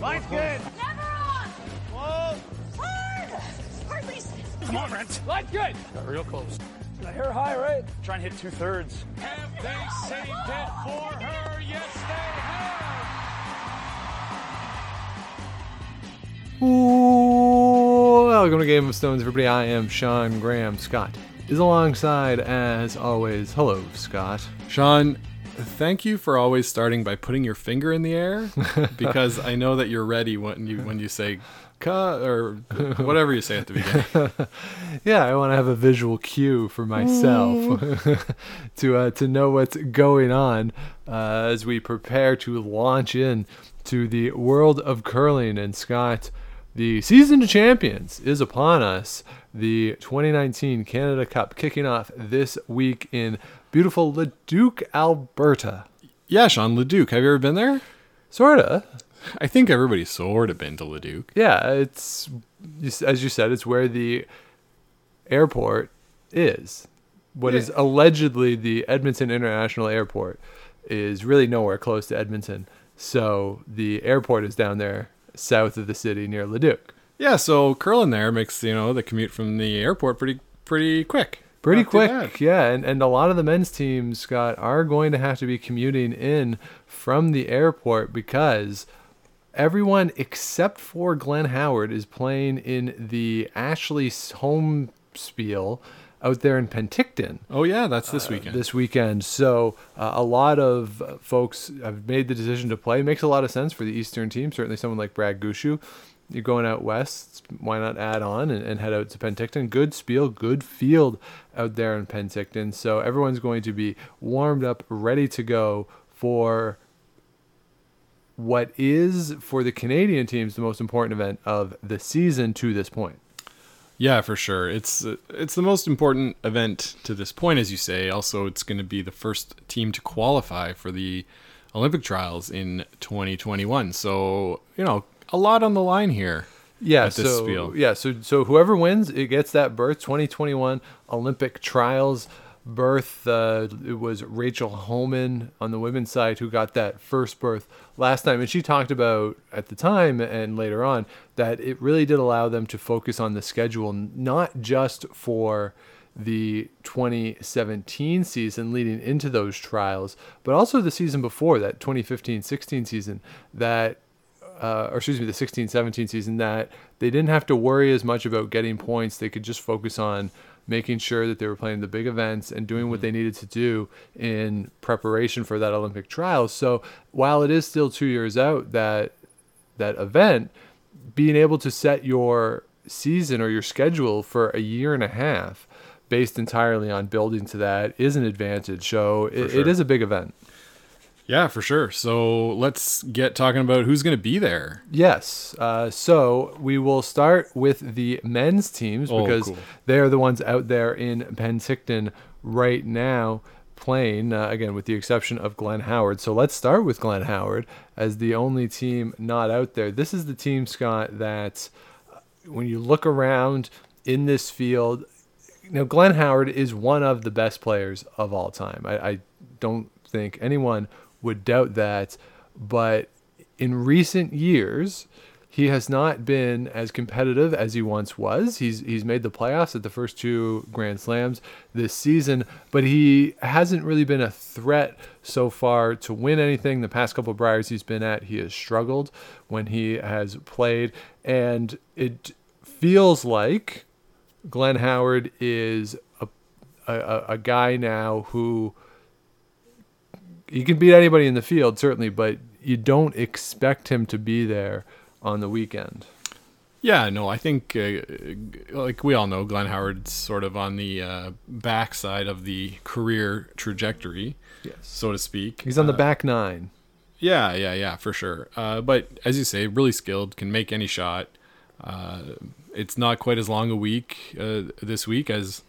Line's good. Never on! Whoa. Hard! Hardly. Come on, Brent. Line's good. Got real close. I hear high, right? Try and hit two thirds. Have they saved it for her? Yes, they have. Welcome to Game of Stones, everybody. I am Sean Graham. Scott is alongside, as always. Hello, Scott. Sean, thank you for always starting by putting your finger in the air because I know that you're ready when you when you say "cut" or whatever you say at the beginning. Yeah, I want to have a visual cue for myself to uh, to know what's going on uh, as we prepare to launch in to the world of curling. And Scott, the season of champions is upon us. The 2019 Canada Cup kicking off this week in beautiful Leduc, Alberta. Yeah, Sean Leduc. Have you ever been there? Sorta. I think everybody's sort of been to Leduc. Yeah, it's as you said, it's where the airport is. What is allegedly the Edmonton International Airport is really nowhere close to Edmonton. So the airport is down there south of the city near Leduc. Yeah, so curling there makes you know the commute from the airport pretty pretty quick. Pretty Not quick, yeah, and, and a lot of the men's teams, Scott, are going to have to be commuting in from the airport because everyone except for Glenn Howard is playing in the Ashley home spiel out there in Penticton. Oh yeah, that's this weekend. this weekend. So uh, a lot of uh, folks have made the decision to play. It Makes a lot of sense for the Eastern team. Certainly, someone like Brad Gushue. You're going out west. Why not add on and, and head out to Penticton? Good spiel, good field out there in Penticton. So everyone's going to be warmed up, ready to go for what is for the Canadian teams the most important event of the season to this point. Yeah, for sure. It's uh, it's the most important event to this point, as you say. Also, it's going to be the first team to qualify for the Olympic trials in 2021. So you know, a lot on the line here. Yeah, at this so spiel. yeah, so so whoever wins, it gets that berth. 2021 Olympic trials berth. Uh, it was Rachel Homan on the women's side who got that first berth last time, and she talked about at the time and later on that it really did allow them to focus on the schedule, not just for the 2017 season leading into those trials, but also the season before that 2015-16 season that uh, or excuse me, the 16 17 season, that they didn't have to worry as much about getting points. They could just focus on making sure that they were playing the big events and doing what they needed to do in preparation for that Olympic trials. So while it is still two years out, that that event, being able to set your season or your schedule for a year and a half based entirely on building to that is an advantage. So it, it sure. is a big event. Yeah, for sure. So let's get talking about who's going to be there. Yes. Uh, so we will start with the men's teams Oh, because cool. they're the ones out there in Penticton right now playing, uh, again, with the exception of Glenn Howard. So let's start with Glenn Howard as the only team not out there. This is the team, Scott, that uh, when you look around in this field, now Glenn Howard is one of the best players of all time. I, I don't think anyone would doubt that, but in recent years, he has not been as competitive as he once was. He's he's made the playoffs at the first two Grand Slams this season, but he hasn't really been a threat so far to win anything. The past couple of Briers he's been at, he has struggled when he has played, and it feels like Glenn Howard is a, a, a guy now who he can beat anybody in the field, certainly, but you don't expect him to be there on the weekend. Yeah, no, I think, uh, like we all know, Glenn Howard's sort of on the uh, backside of the career trajectory, Yes. so to speak. He's on the Uh, back nine. Yeah, yeah, yeah, for sure. Uh, but as you say, really skilled, can make any shot. Uh, it's not quite as long a week uh, this week as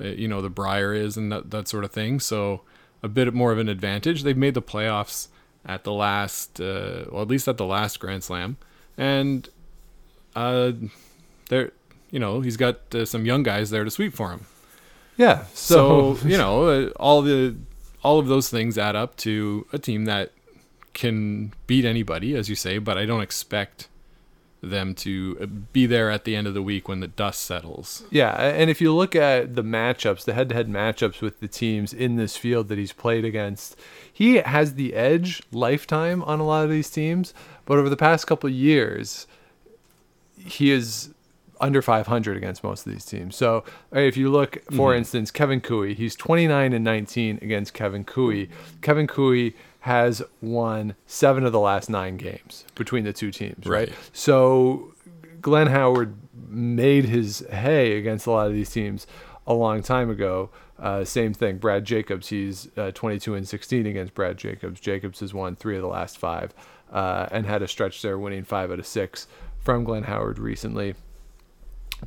uh, you know the Brier is and that that sort of thing. So a bit more of an advantage. They've made the playoffs at the last, uh, well, at least at the last Grand Slam, and uh, there, you know, he's got uh, some young guys there to sweep for him. Yeah. So, So you know, uh, all the all of those things add up to a team that can beat anybody, as you say, but I don't expect them to uh, be there at the end of the week when the dust settles. Yeah, and if you look at the matchups, the head-to-head matchups with the teams in this field that he's played against, he has the edge lifetime on a lot of these teams. But over the past couple years, he is under 500 against most of these teams. So uh, if you look, for instance, Kevin Koe, he's 29 and 19 against Kevin Koe. Kevin Koe has won seven of the last nine games between the two teams, right? Right. So Glenn Howard made his hay against a lot of these teams a long time ago. Uh, same thing, Brad Jacobs. He's uh, 22 and 16 against Brad Jacobs. Jacobs has won three of the last five uh, and had a stretch there, winning five out of six from Glenn Howard recently.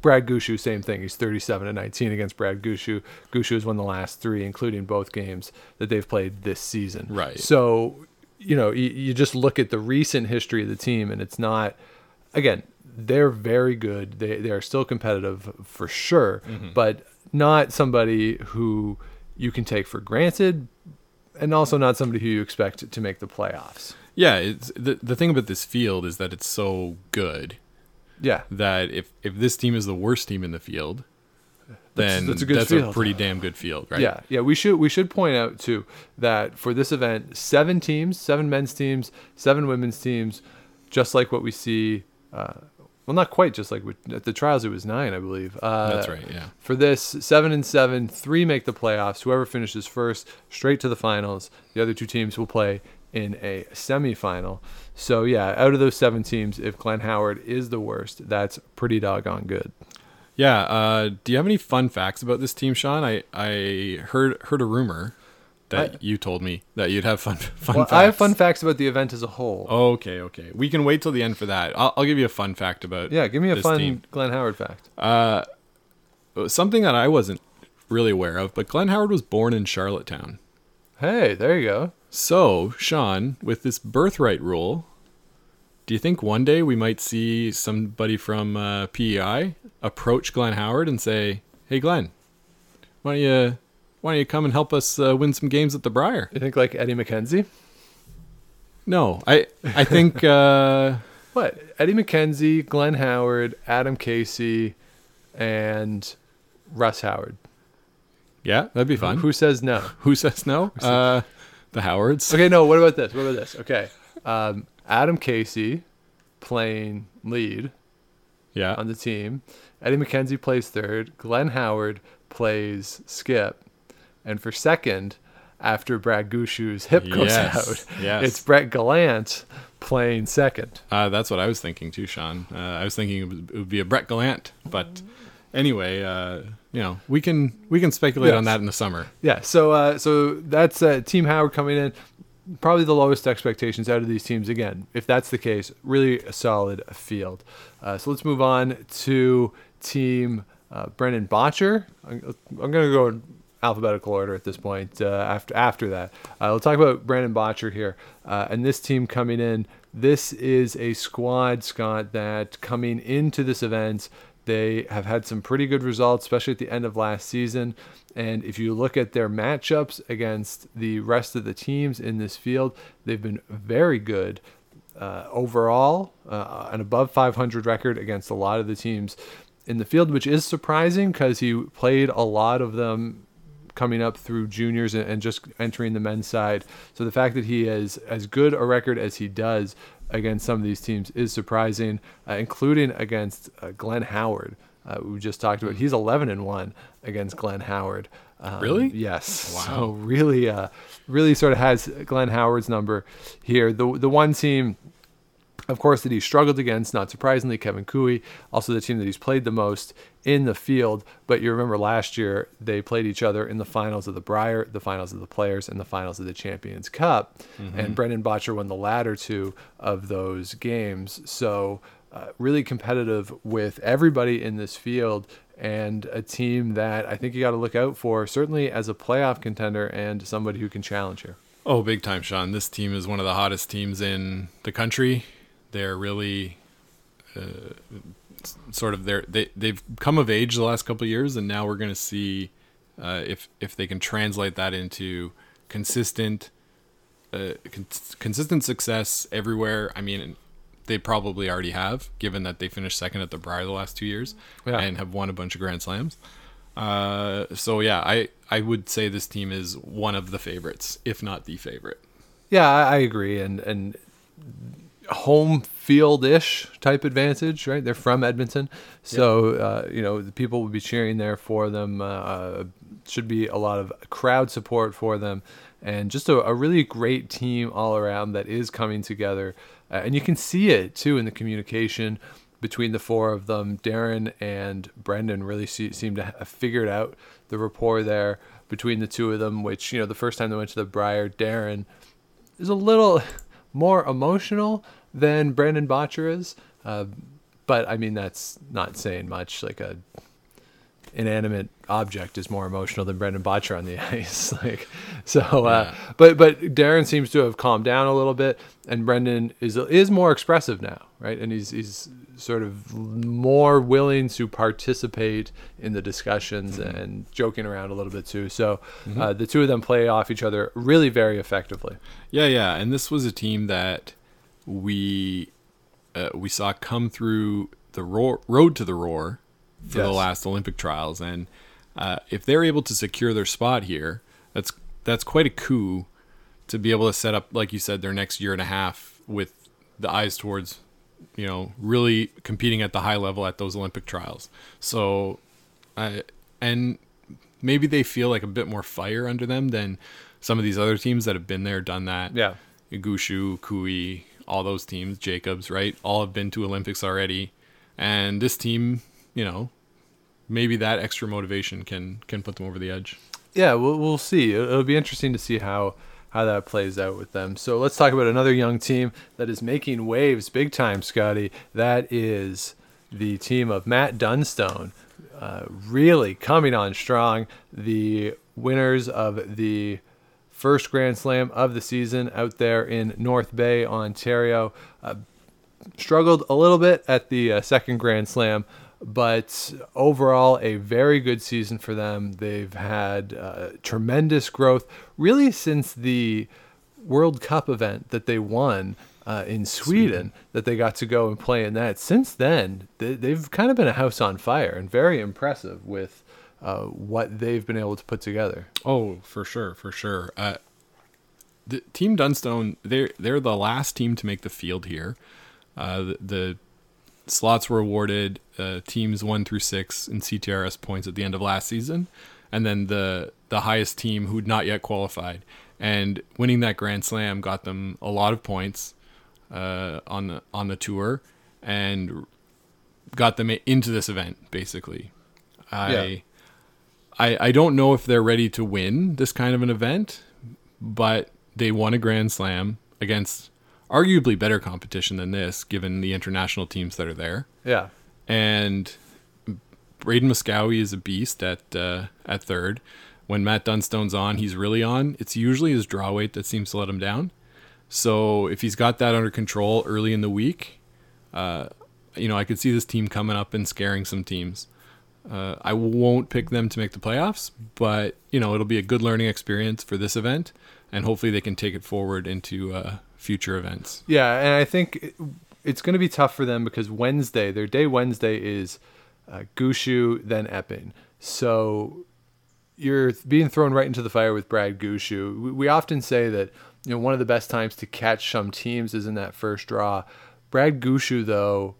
Brad Gushue, same thing. He's 37 and 19 against Brad Gushue. Gushue has won the last three, including both games that they've played this season. Right. So, you know, you, you just look at the recent history of the team, and it's not, again, they're very good. They, they are still competitive for sure, mm-hmm. but not somebody who you can take for granted, and also not somebody who you expect to make the playoffs. Yeah, it's the the thing about this field is that it's so good Yeah. that if if this team is the worst team in the field, then that's a good a pretty damn good field, right? Yeah, yeah. We should we should point out too that for this event, seven teams, seven men's teams, seven women's teams, just like what we see. Uh, well, not quite just like we, at the trials. It was nine, I believe. Uh, That's right, yeah. For this, seven and seven, three make the playoffs. Whoever finishes first, straight to the finals. The other two teams will play in a semifinal. So yeah, out of those seven teams, if Glenn Howard is the worst, that's pretty doggone good. Yeah. Uh, do you have any fun facts about this team, Sean? I, I heard heard a rumor that I- you told me that you'd have fun fun Well, facts. I have fun facts about the event as a whole. Okay, okay. We can wait till the end for that. I'll, I'll give you a fun fact about. yeah, give me a fun team. Glenn Howard fact. Uh, something that I wasn't really aware of, but Glenn Howard was born in Charlottetown. Hey, there you go. So, Sean, with this birthright rule, do you think one day we might see somebody from uh, PEI approach Glenn Howard and say, "Hey, Glenn, why don't you why don't you come and help us uh, win some games at the Brier?" You think like Eddie MacKenzie? No, I I think uh, What? Eddie MacKenzie, Glenn Howard, Adam Casey, and Russ Howard. yeah, that'd be fun. Who says no? Who says no? Uh, the Howards. Okay, no. What about this? What about this? Okay, um, Adam Casey playing lead Yeah. on the team. Eddie MacKenzie plays third. Glenn Howard plays skip, and for second, after Brad Gushue's hip goes Yes, out, yes. it's Brett Gallant playing second. Uh, that's what I was thinking too, Sean. Uh, I was thinking it would, it would be a Brett Gallant, but anyway, uh, you know, we can we can speculate on that in the summer. Yeah, so uh, so that's uh, Team Howard coming in. Probably the lowest expectations out of these teams. Again, if that's the case, really a solid field. Uh, so let's move on to Team uh, Brendan Bottcher. I'm, I'm going to go in alphabetical order at this point. Uh, after after that, uh, we'll talk about Brandon Bottcher here uh, and this team coming in. This is a squad, Scott, that coming into this event they have had some pretty good results, especially at the end of last season. And if you look at their matchups against the rest of the teams in this field, they've been very good uh, overall, uh, an above 500 record against a lot of the teams in the field, which is surprising because he played a lot of them coming up through juniors and, and just entering the men's side. So the fact that he has as good a record as he does against some of these teams is surprising, uh, including against uh, Glenn Howard. Uh, we just talked about. He's 11 and one against Glenn Howard. Um, Really? Yes. Wow. So really, uh, really sort of has Glenn Howard's number here. The the one team of course, that he struggled against, not surprisingly, Kevin Koe, also the team that he's played the most in the field. But you remember last year, they played each other in the finals of the Brier, the finals of the Players, and the finals of the Champions Cup. And Brendan Bottcher won the latter two of those games. So, uh, really competitive with everybody in this field and a team that I think you got to look out for, certainly as a playoff contender and somebody who can challenge here. Oh, big time, Sean. This team is one of the hottest teams in the country. They're really uh, sort of they're, they they've come of age the last couple of years, and now we're going to see uh, if if they can translate that into consistent, uh, cons- consistent success everywhere. I mean, they probably already have, given that they finished second at the Brier the last two years Yeah. and have won a bunch of Grand Slams. Uh, so yeah, I I would say this team is one of the favorites, if not the favorite. Yeah, I, I agree, and and home field ish type advantage, right? They're from Edmonton, so uh, you know the people will be cheering there for them. Uh, should be a lot of crowd support for them, and just a, a really great team all around that is coming together, uh, and you can see it too in the communication between the four of them. Darren and Brendan really see, seem to have figured out the rapport there between the two of them. Which you know, the first time they went to the Brier, Darren is a little more emotional than Brandon Bottcher is. Uh, but I mean, that's not saying much. Like a inanimate object is more emotional than Brendan Bottcher on the ice. like, so, uh, but but Darren seems to have calmed down a little bit, and Brendan is is more expressive now, right? And he's he's sort of more willing to participate in the discussions and joking around a little bit too. So, uh, the two of them play off each other really very effectively. Yeah, yeah, and this was a team that we uh, we saw come through the roar, road to the roar for the last Olympic trials, and uh, if they're able to secure their spot here, that's that's quite a coup to be able to set up, like you said, their next year and a half with the eyes towards you know really competing at the high level at those Olympic trials. So, I and maybe they feel like a bit more fire under them than some of these other teams that have been there, done that. Yeah. Gushue, Koe, all those teams, Jacobs, right? All have been to Olympics already. And this team, you know, maybe that extra motivation can can put them over the edge. yeah, we'll, we'll see. It'll, be interesting to see how how that plays out with them. So let's talk about another young team that is making waves big time, Scotty. That is the team of Matt Dunstone, uh, really coming on strong. The winners of the first Grand Slam of the season out there in North Bay, Ontario. Uh, struggled a little bit at the uh, second Grand Slam, but overall a very good season for them. They've had uh, tremendous growth really since the World Cup event that they won. Uh, in Sweden, that they got to go and play in that. Since then, they, they've kind of been a house on fire and very impressive with uh, what they've been able to put together. Oh, for sure, for sure. Uh, the team Dunstone, they're they're the last team to make the field here. Uh, the, the slots were awarded uh, teams one through six in CTRS points at the end of last season, and then the the highest team who'd not yet qualified and winning that Grand Slam got them a lot of points uh, on the on the tour and got them into this event basically. I. Yeah. I, I don't know if they're ready to win this kind of an event, but they won a Grand Slam against arguably better competition than this, given the international teams that are there. Yeah, And Braeden Moskowy is a beast at uh, at third. When Matt Dunstone's on, he's really on. It's usually his draw weight that seems to let him down. So if he's got that under control early in the week, uh, you know, I could see this team coming up and scaring some teams. Uh, I won't pick them to make the playoffs, but you know it'll be a good learning experience for this event, and hopefully they can take it forward into uh, future events. Yeah, and I think it's going to be tough for them because Wednesday, their day Wednesday is uh, Gushue, then Epping. So you're being thrown right into the fire with Brad Gushue. We, we often say that you know one of the best times to catch some teams is in that first draw. Brad Gushue, though,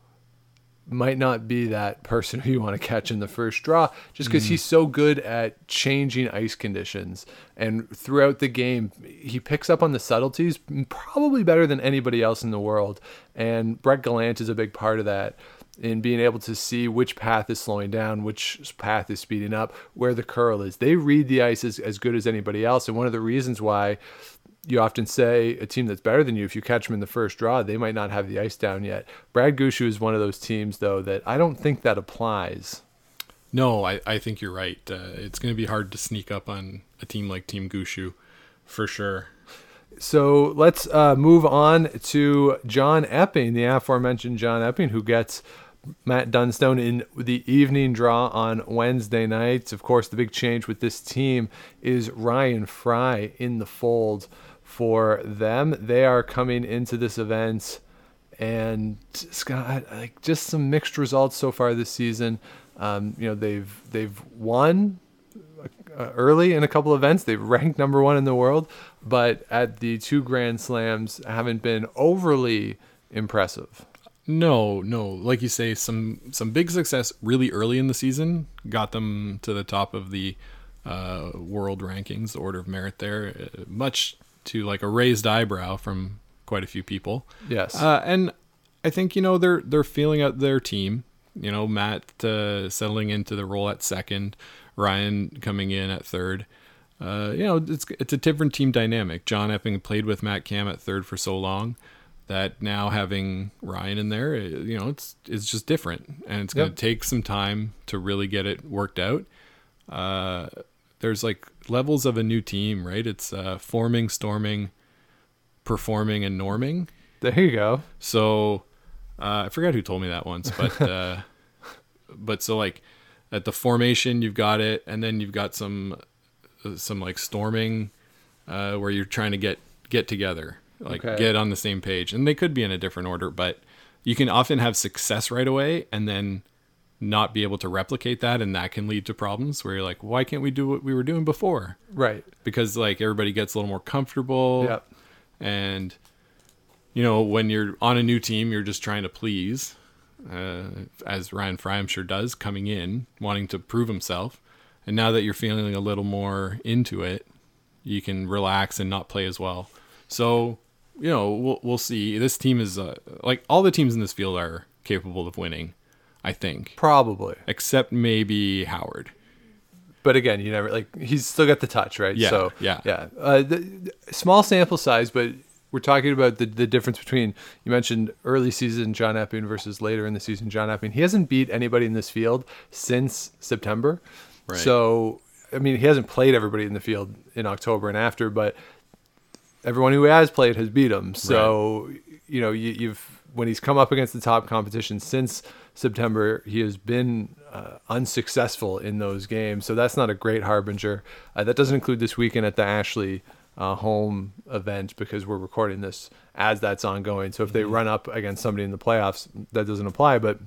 might not be that person who you want to catch in the first draw just because he's so good at changing ice conditions. And throughout the game he picks up on the subtleties probably better than anybody else in the world. And Brett Gallant is a big part of that in being able to see which path is slowing down which path is speeding up where the curl is. They read the ice as, as good as anybody else. And one of the reasons why you often say a team that's better than you, if you catch them in the first draw, they might not have the ice down yet. Brad Gushue is one of those teams, though, that I don't think that applies. No, I, I think you're right. Uh, it's going to be hard to sneak up on a team like Team Gushue, for sure. So let's uh, move on to John Epping, the aforementioned John Epping, who gets Matt Dunstone in the evening draw on Wednesday nights. Of course, the big change with this team is Ryan Fry in the fold for them. They are coming into this event and Scott, like just some mixed results so far this season. Um, you know, they've they've won uh, early in a couple events. They've ranked number one in the world, but at the two Grand Slams, haven't been overly impressive. No, no. Like you say, some some big success really early in the season got them to the top of the uh, world rankings, the order of merit there, uh, much to like a raised eyebrow from quite a few people. Yes. Uh, and I think you know they're they're feeling out their team. You know, Matt uh, settling into the role at second, Ryan coming in at third. Uh, you know, it's it's a different team dynamic. John Epping played with Matt Camm at third for so long that now having Ryan in there, uh, you know, it's it's just different, and it's going to Yep. take some time to really get it worked out. Uh, there's like levels of a new team, right? It's uh, forming, storming, performing, and norming. there you go. So uh, I forgot who told me that once, but uh, but so like at the formation you've got it, and then you've got some uh, some like storming uh, where you're trying to get get together, like Okay. get on the same page, and they could be in a different order, but you can often have success right away, and then not be able to replicate that, and that can lead to problems where you're like, why can't we do what we were doing before? Right. Because like everybody gets a little more comfortable Yep. and you know when you're on a new team you're just trying to please uh, as ryan fry i'm sure does coming in wanting to prove himself and now that you're feeling a little more into it you can relax and not play as well so you know we'll, we'll see this team is uh, like all the teams in this field are capable of winning i think Probably. except maybe howard But again, you never like he's still got the touch, right? Yeah, So yeah. yeah. Uh, the, small sample size, but we're talking about the the difference between you mentioned early season John Epping versus later in the season John Epping. He hasn't beat anybody in this field since September. Right. So I mean, he hasn't played everybody in the field in October and after, but everyone who has played has beat him. So you know, you, you've when he's come up against the top competition since September, he has been uh, unsuccessful in those games. So that's not a great harbinger. Uh, that doesn't include this weekend at the Ashley uh, home event because we're recording this as that's ongoing. So if they run up against somebody in the playoffs, that doesn't apply. But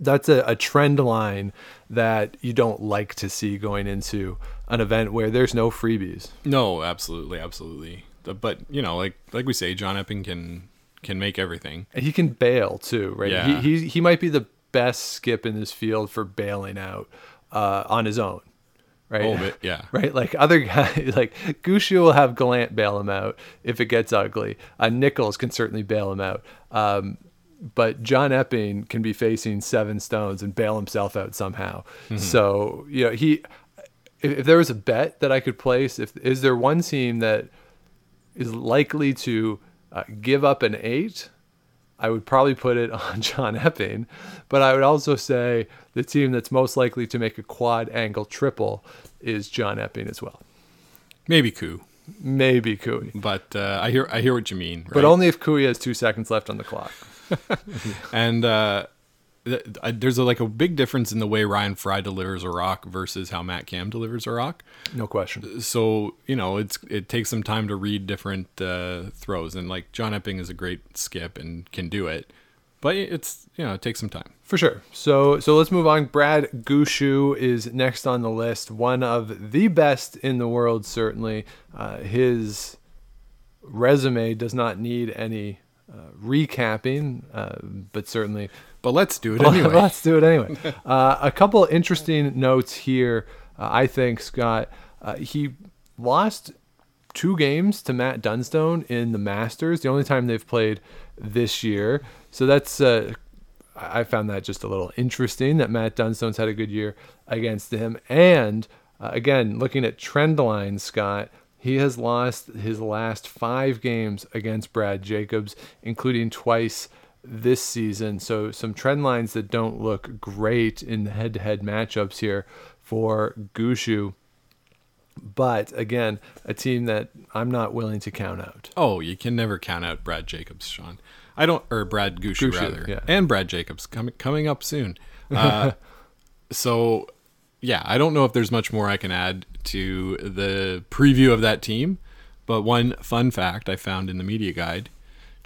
that's a, a trend line that you don't like to see going into an event where there's no freebies. No, absolutely, absolutely. But you know, like like we say, John Epping can can make everything. And he can bail too, right? Yeah. He, he he might be the best skip in this field for bailing out uh, on his own, right? Oh, but yeah. Right, like other guys, like Gushue will have Gallant bail him out if it gets ugly. Uh, Nichols can certainly bail him out. Um, but John Epping can be facing seven stones and bail himself out somehow. Mm-hmm. So you know he, if, if there was a bet that I could place, if is there one team that is likely to uh, give up an eight, I would probably put it on John Epping. But I would also say the team that's most likely to make a quad angle triple is John Epping as well. Maybe Koo, Maybe Koe. but uh, I hear I hear what you mean. But only if Koe has two seconds left on the clock. and uh, there's a, like a big difference in the way Ryan Fry delivers a rock versus how Matt Camm delivers a rock. No question. So you know, it's it takes some time to read different uh, throws, and like John Epping is a great skip and can do it, but it's you know it takes some time. For sure. So so let's move on. Brad Gushue is next on the list. One of the best in the world, certainly. Uh, his resume does not need any uh, recapping, uh, but certainly But let's do it anyway. Let's do it anyway. Uh, a couple interesting notes here. Uh, I think Scott uh, he lost two games to Matt Dunstone in the Masters. The only time they've played this year. So that's uh, I found that just a little interesting that Matt Dunstone's had a good year against him. And uh, again, looking at trend lines, Scott, he has lost his last five games against Brad Jacobs, including twice this season. So some trend lines that don't look great in the head-to-head matchups here for Gushue. But again, a team that I'm not willing to count out. Oh, you can never count out Brad Jacobs, Sean. I don't, or Brad Gushue, Gushue, rather, yeah. and Brad Jacobs coming coming up soon. Uh, so, yeah, I don't know if there's much more I can add to the preview of that team, But one fun fact I found in the media guide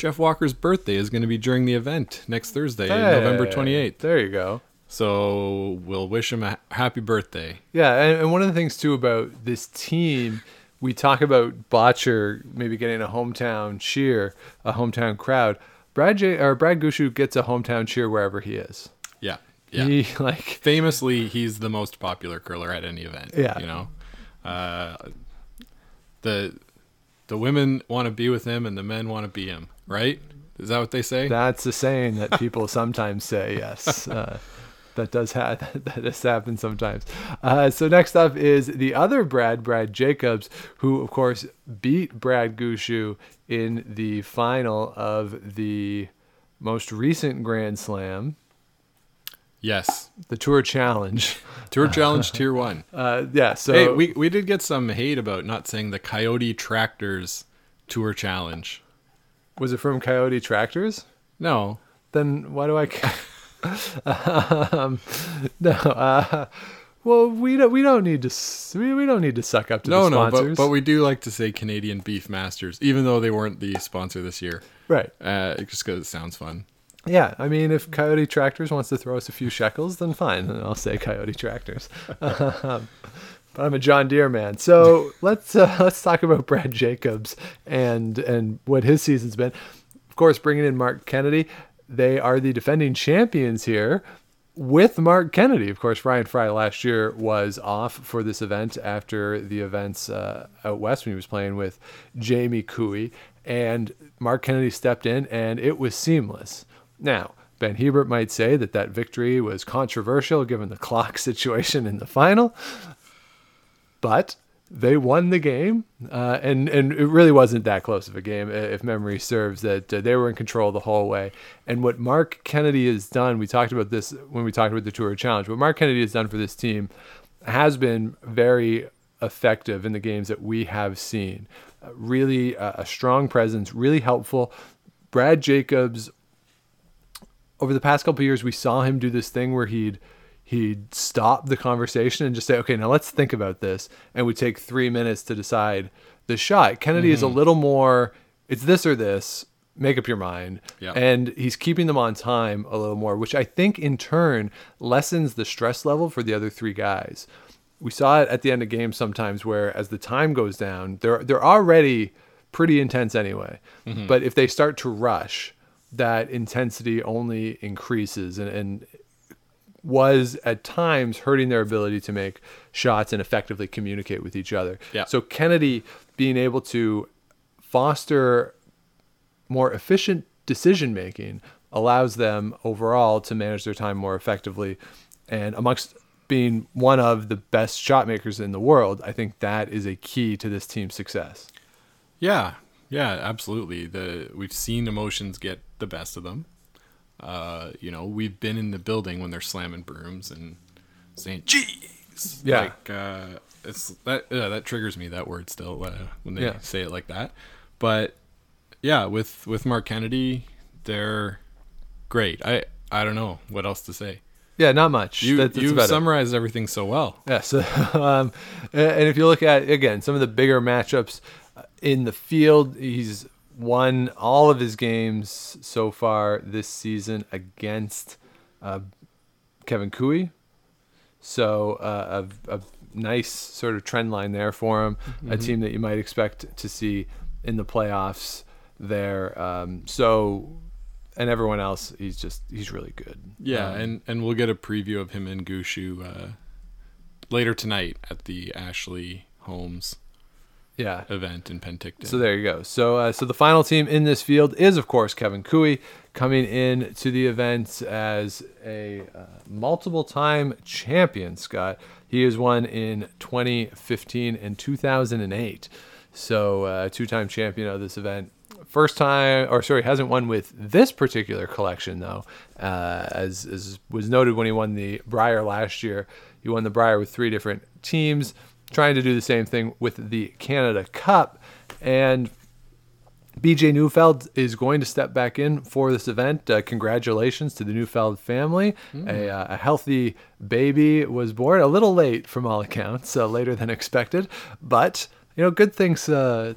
Jeff Walker's birthday is going to be during the event next Thursday, November 28th. There you go. So we'll wish him a happy birthday. Yeah, and, and one of the things too about this team, we talk about Bottcher maybe getting a hometown cheer, a hometown crowd. Brad J or Brad Gushue gets a hometown cheer wherever he is. Yeah. Yeah. He like Famously, he's the most popular curler at any event. Yeah. You know, uh, the the women want to be with him and the men want to be him. Right? Is that what they say? that's a saying that people sometimes say. Yes. Uh, that does ha- that does happen sometimes. Uh, so next up is the other Brad, Brad Jacobs, who of course beat Brad Gushue in the final of the most recent Grand Slam, yes. the Tour Challenge. Tour Challenge Tier One. Uh, yeah. So hey, we we did get some hate about not saying the Coyote Tractors Tour Challenge. Was it from Coyote Tractors? No, Then why do I? ca- um, no. Uh, well, we don't. We don't need to. We, we don't need to suck up to no, the no, sponsors. but but we do like to say Canadian Beef Masters, even though they weren't the sponsor this year. right. Uh, just because it sounds fun. Yeah, I mean, if Coyote Tractors wants to throw us a few shekels, then fine. Then I'll say Coyote Tractors. Um, but I'm a John Deere man, so let's uh, let's talk about Brad Jacobs and and what his season's been. Of course, bringing in Mark Kennedy, they are the defending champions here. With Mark Kennedy, of course, Ryan Fry last year was off for this event after the events uh, out west when he was playing with Jamie Koe, and Mark Kennedy stepped in, and it was seamless. Now, Ben Hebert might say that that victory was controversial given the clock situation in the final, but they won the game, uh, and and it really wasn't that close of a game, if memory serves. That uh, they were in control the whole way. And what Mark Kennedy has done, we talked about this when we talked about the Tour Challenge. What Mark Kennedy has done for this team has been very effective in the games that we have seen. Uh, really, uh, a strong presence, really helpful. Brad Jacobs over the past couple years, we saw him do this thing where he'd he'd stop the conversation and just say, "Okay, now let's think about this," and we take three minutes to decide the shot. Kennedy is a mm-hmm. little more. It's this or this. Make up your mind. Yeah. And he's keeping them on time a little more, which I think in turn lessens the stress level for the other three guys. We saw it at the end of games sometimes where as the time goes down, they're they're already pretty intense anyway. Mm-hmm. But if they start to rush, that intensity only increases and, and was at times hurting their ability to make shots and effectively communicate with each other. Yeah. So Kennedy being able to foster more efficient decision making allows them overall to manage their time more effectively. And amongst being one of the best shot makers in the world, I think that is a key to this team's success. Yeah, yeah, absolutely. The we've seen emotions get the best of them. Uh, you know, we've been in the building when they're slamming brooms and saying "jeez." Yeah. like uh, it's that yeah, that triggers me that word still uh, when they Yeah. say it like that. But yeah, with with Mark Kennedy, they're great. I I don't know what else to say. Yeah, not much. You That- that's you about it. summarized everything so well. Yes. um, and if you look at, again, some of the bigger matchups uh, in the field, he's won all of his games so far this season against uh, Kevin Koe. So uh, a, a nice sort of trend line there for him, a team that you might expect to see in the playoffs there. Um, so, and everyone else, he's just, he's really good. Yeah, Um, and and we'll get a preview of him and Gushue uh, later tonight at the Ashley Holmes yeah. event in Penticton. So there you go. So uh, so the final team in this field is of course Kevin Koe coming in to the event as a uh, multiple time champion. Scott, he has won in 2015 and 2008. So uh, two time champion of this event. First time, or sorry, hasn't won with this particular collection though, uh, as, as was noted when he won the Brier last year. He won the Brier with three different teams, trying to do the same thing with the Canada Cup. And BJ Neufeld is going to step back in for this event. Uh, congratulations to the Neufeld family. A, uh, a healthy baby was born, a little late from all accounts, uh, later than expected, but you know, good things. Uh,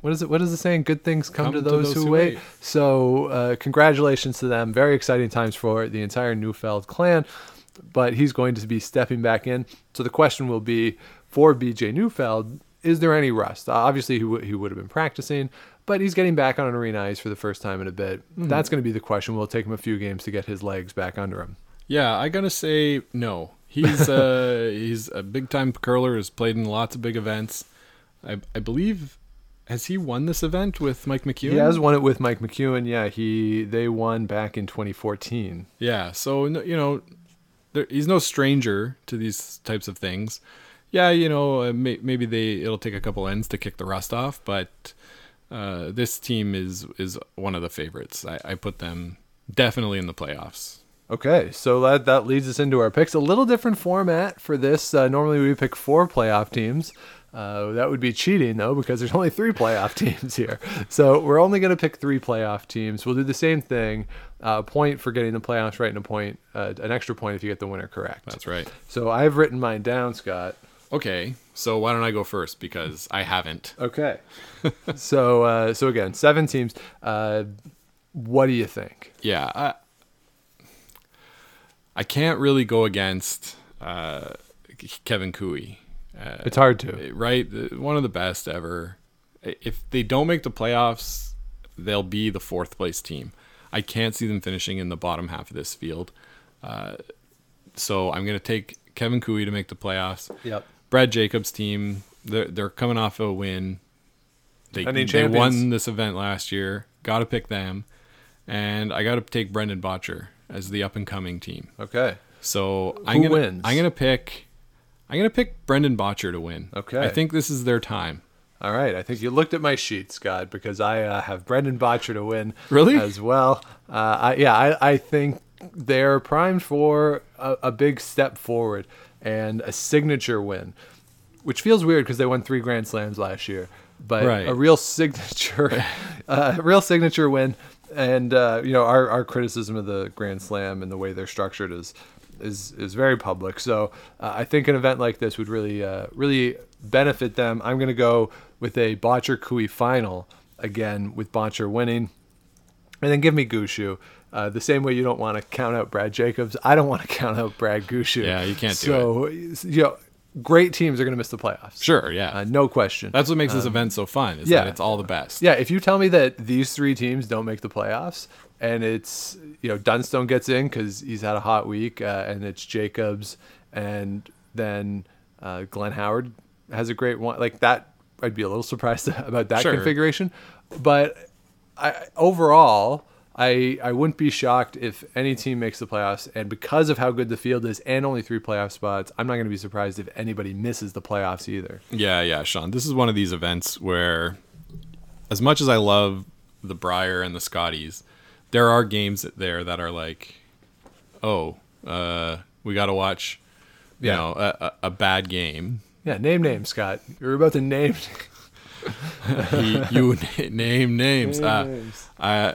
what is it? What is the saying? Good things come, Come to, to those those who who wait. wait. So uh, congratulations to them. Very exciting times for the entire Neufeld clan. But he's going to be stepping back in. So the question will be for BJ Neufeld: Is there any rust? Uh, obviously, he, w- he would have been practicing, but he's getting back on an arena ice for the first time in a bit. Mm-hmm. That's going to be the question. Will take him a few games to get his legs back under him. Yeah, I gotta say no. He's uh he's a big time curler. Has played in lots of big events. I I believe has he won this event with Mike McEwen? He has won it with Mike McEwen. Yeah, he they won back in 2014. Yeah, so you know, there, he's no stranger to these types of things. Yeah, you know, uh, may, maybe they it'll take a couple ends to kick the rust off, but uh, this team is is one of the favorites. I, I put them definitely in the playoffs. Okay, so that that leads us into our picks. A little different format for this. Uh, normally we pick four playoff teams. Uh, that would be cheating though, because there's only three playoff teams here. So we're only going to pick three playoff teams. We'll do the same thing: uh, a point for getting the playoffs right, and a point, uh, an extra point if you get the winner correct. That's right. So I've written mine down, Scott. Okay, so why don't I go first because I haven't. Okay. so uh, so again, seven teams. Uh, what do you think? Yeah, I, I can't really go against uh, Kevin Koe. Uh, It's hard to. right? One of the best ever. If they don't make the playoffs, they'll be the fourth place team. I can't see them finishing in the bottom half of this field. Uh, so I'm going to take Kevin Koe to make the playoffs. Yep. Brad Jacobs' team, they're, they're coming off a win. They, they won this event last year. Got to pick them. And I got to take Brendan Bottcher as the up and coming team. Okay. So I'm gonna? I'm gonna pick I'm gonna pick Brendan Bottcher to win. Okay. I think this is their time. All right, I think you looked at my sheet, Scott, because I uh, have Brendan Bottcher to win. Really? As well. Uh, I, yeah, I, I think they're primed for a, a big step forward and a signature win, which feels weird because they won three Grand Slams last year. But Right. a real signature, uh, a real signature win, and uh, you know our, our criticism of the Grand Slam and the way they're structured is is is very public. So uh, I think an event like this would really uh, really benefit them. I'm going to go with a Bottcher Koe final again with Bottcher winning, and then give me Gushue. Uh, the same way you don't want to count out Brad Jacobs, I don't want to count out Brad Gushu. Yeah, you can't do it. so, you know, great teams are going to miss the playoffs. Sure, yeah. Uh, no question. That's what makes this event so fun. Is yeah. that it's all the best. Yeah, if you tell me that these three teams don't make the playoffs, and it's you know Dunstone gets in because he's had a hot week, uh, and it's Jacobs, and then uh, Glenn Howard has a great one like that. I'd be a little surprised about that Sure. configuration, but I overall. I, I wouldn't be shocked if any team makes the playoffs, and because of how good the field is and only three playoff spots, I'm not going to be surprised if anybody misses the playoffs either. Yeah, yeah, Sean. This is one of these events where, as much as I love the Brier and the Scotties, there are games there that are like, oh, uh, we got to watch, you Yeah. know, a, a, bad game. Yeah, name names, Scott. You're about to name. He, you name names. Uh, uh,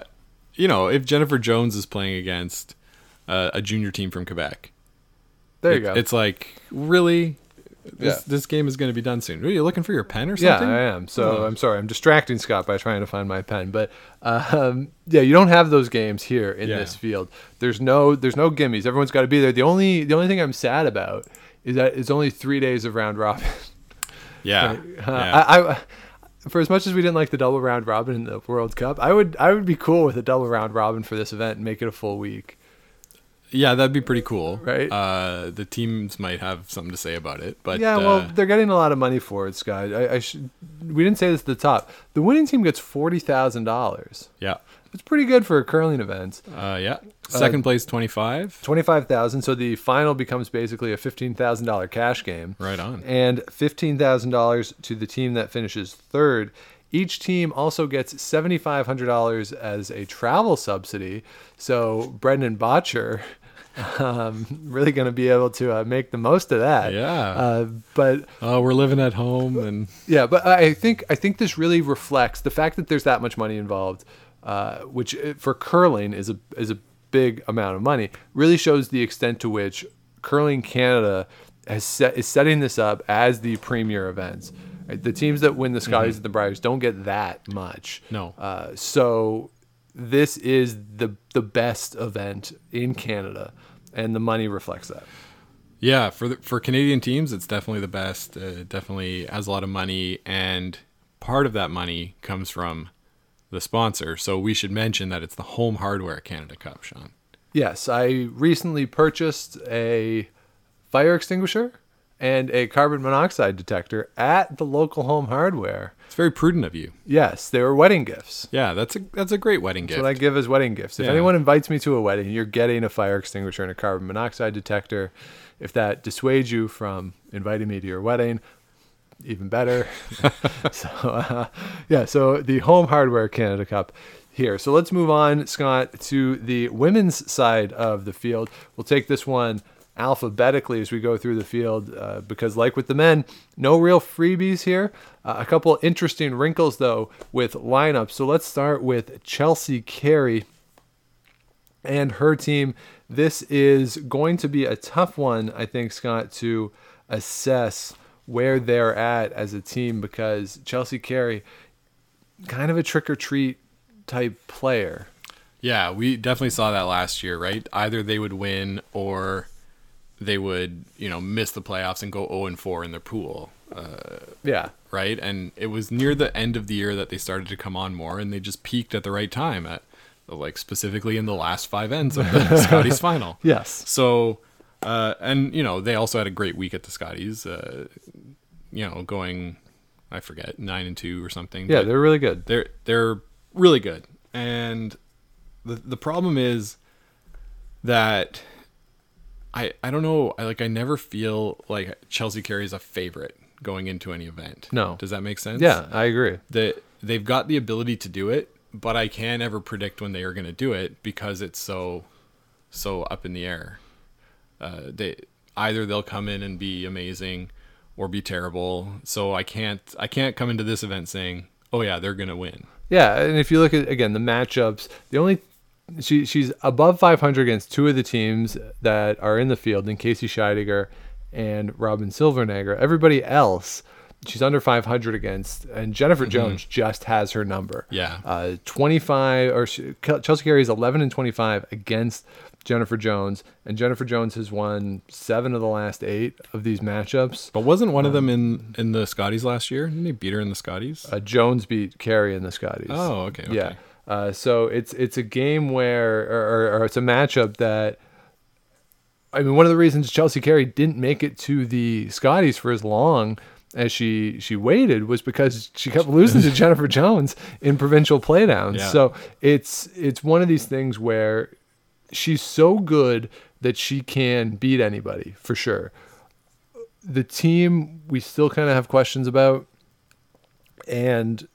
you know, if Jennifer Jones is playing against uh, a junior team from Quebec, There you it- go. It's like really, this Yeah. this game is going to be done soon. Are you looking for your pen or something? Yeah? I am. So Oh. I'm sorry. I'm distracting Scott by trying to find my pen. But um, yeah, you don't have those games here in Yeah. this field. There's no there's no gimmies. Everyone's got to be there. The only the only thing I'm sad about is that it's only three days of round robin. Yeah, Uh, yeah. I, I for as much as we didn't like the double round robin in the World Cup, I would I would be cool with a double round robin for this event and make it a full week. Yeah, that'd be pretty cool. Right? Uh, the teams might have something to say about it, but yeah, well, uh, they're getting a lot of money for it, Scott. I, I should. We didn't say this at the top. The winning team gets forty thousand dollars. yeah, It's pretty good for a curling event. uh, yeah. Second place, twenty five. Twenty-five thousand. So the final becomes basically a fifteen thousand dollar cash game. Right on. And fifteen thousand dollars to the team that finishes third. Each team also gets seventy-five hundred dollars as a travel subsidy. So Brendan Bottcher, um, really going to be able to uh, make the most of that. Yeah. Uh, but Oh, we're living at home, and yeah, but I think I think this really reflects the fact that there's that much money involved, uh, which uh, for curling is a is a big amount of money. Really shows the extent to which curling Canada has set, is setting this up as the premier events. Right? The teams that win the Scotties and the Briers don't get that much. No. Uh, so this is the the best event in Canada, and the money reflects that. Yeah, for the, for Canadian teams, it's definitely the best. Uh, definitely has a lot of money, and part of that money comes from the sponsor. So we should mention that it's the Home Hardware Canada Cup, Sean. Yes, I recently purchased a fire extinguisher and a carbon monoxide detector at the local home hardware. It's very prudent of you. Yes, they were wedding gifts. Yeah, that's a that's a great wedding gift. That's what I give as wedding gifts. If Yeah. anyone invites me to a wedding, you're getting a fire extinguisher and a carbon monoxide detector. If that dissuades you from inviting me to your wedding, even better. so, uh, yeah, so the Home Hardware Canada Cup here. So let's move on, Scott, to the women's side of the field. We'll take this one alphabetically as we go through the field uh, because, like with the men, no real freebies here. Uh, a couple interesting wrinkles, though, with lineups. So let's start with Chelsea Carey and her team. This is going to be a tough one, I think, Scott, to assess where they're at as a team because Chelsea Carey, kind of a trick or treat type player. Yeah, we definitely saw that last year, right? Either they would win or they would, you know, miss the playoffs and go 0 and 4 in their pool, Uh, Yeah. right? And it was near the end of the year that they started to come on more, and they just peaked at the right time at, like, specifically in the last five ends of the Scotties final. Yes. So, uh, and you know, they also had a great week at the Scotties. Uh, you know, going, I forget, nine and two or something. Yeah, they're really good. they're they're really good, and the the problem is that I I don't know. I like I never feel like Chelsea Carey is a favorite going into any event. No. does that make sense? Yeah, I agree. that they've got the ability to do it, but I can't ever predict when they are going to do it because it's so so up in the air. Uh, they either they'll come in and be amazing or be terrible. So I can't I can't come into this event saying, "Oh yeah, they're going to win." Yeah, and if you look at again the matchups, the only she she's above 500 against two of the teams that are in the field, in Casey Scheidegger and Robyn Silvernagle. Everybody else, she's under 500 against, and Jennifer Jones just has her number. Yeah. uh, 25 or she, Chelsea Carey is 11 and 25 against Jennifer Jones, and Jennifer Jones has won seven of the last eight of these matchups. But wasn't one of them in in the Scotties last year? Didn't they beat her in the Scotties? Uh, Jones beat Carey in the Scotties. Oh, okay, okay. Yeah. Uh, so it's it's a game where, or, or, or it's a matchup that. I mean, one of the reasons Chelsea Carey didn't make it to the Scotties for as long as she she waited was because she kept losing to Jennifer Jones in provincial playdowns. Yeah. So it's it's one of these things where she's so good that she can beat anybody for sure. The team we still kind of have questions about, and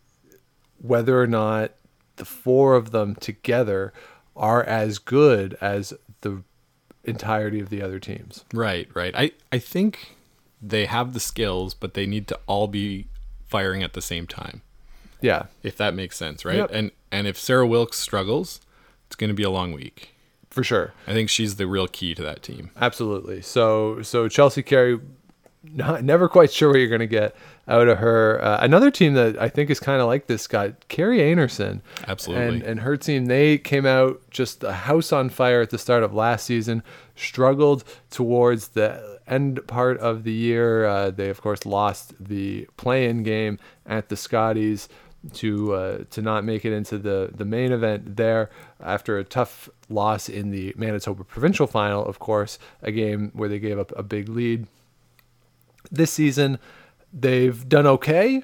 whether or not the four of them together are as good as the entirety of the other teams. Right, right. I I think they have the skills, but they need to all be firing at the same time. Yeah, If that makes sense, right? Yep. And and if Sarah Wilkes struggles, it's going to be a long week. for sure. I think she's the real key to that team. Absolutely. So so Chelsea Carey, not, never quite sure what you're going to get out of her. Uh, another team that I think is kind of like this got Kerri Einarson. Absolutely. And and her team, they came out just a house on fire at the start of last season. Struggled towards the end part of the year. Uh, they of course lost the play-in game at the Scotties to uh, to not make it into the the main event there after a tough loss in the Manitoba provincial final. Of course, a game where they gave up a big lead. This season, they've done okay.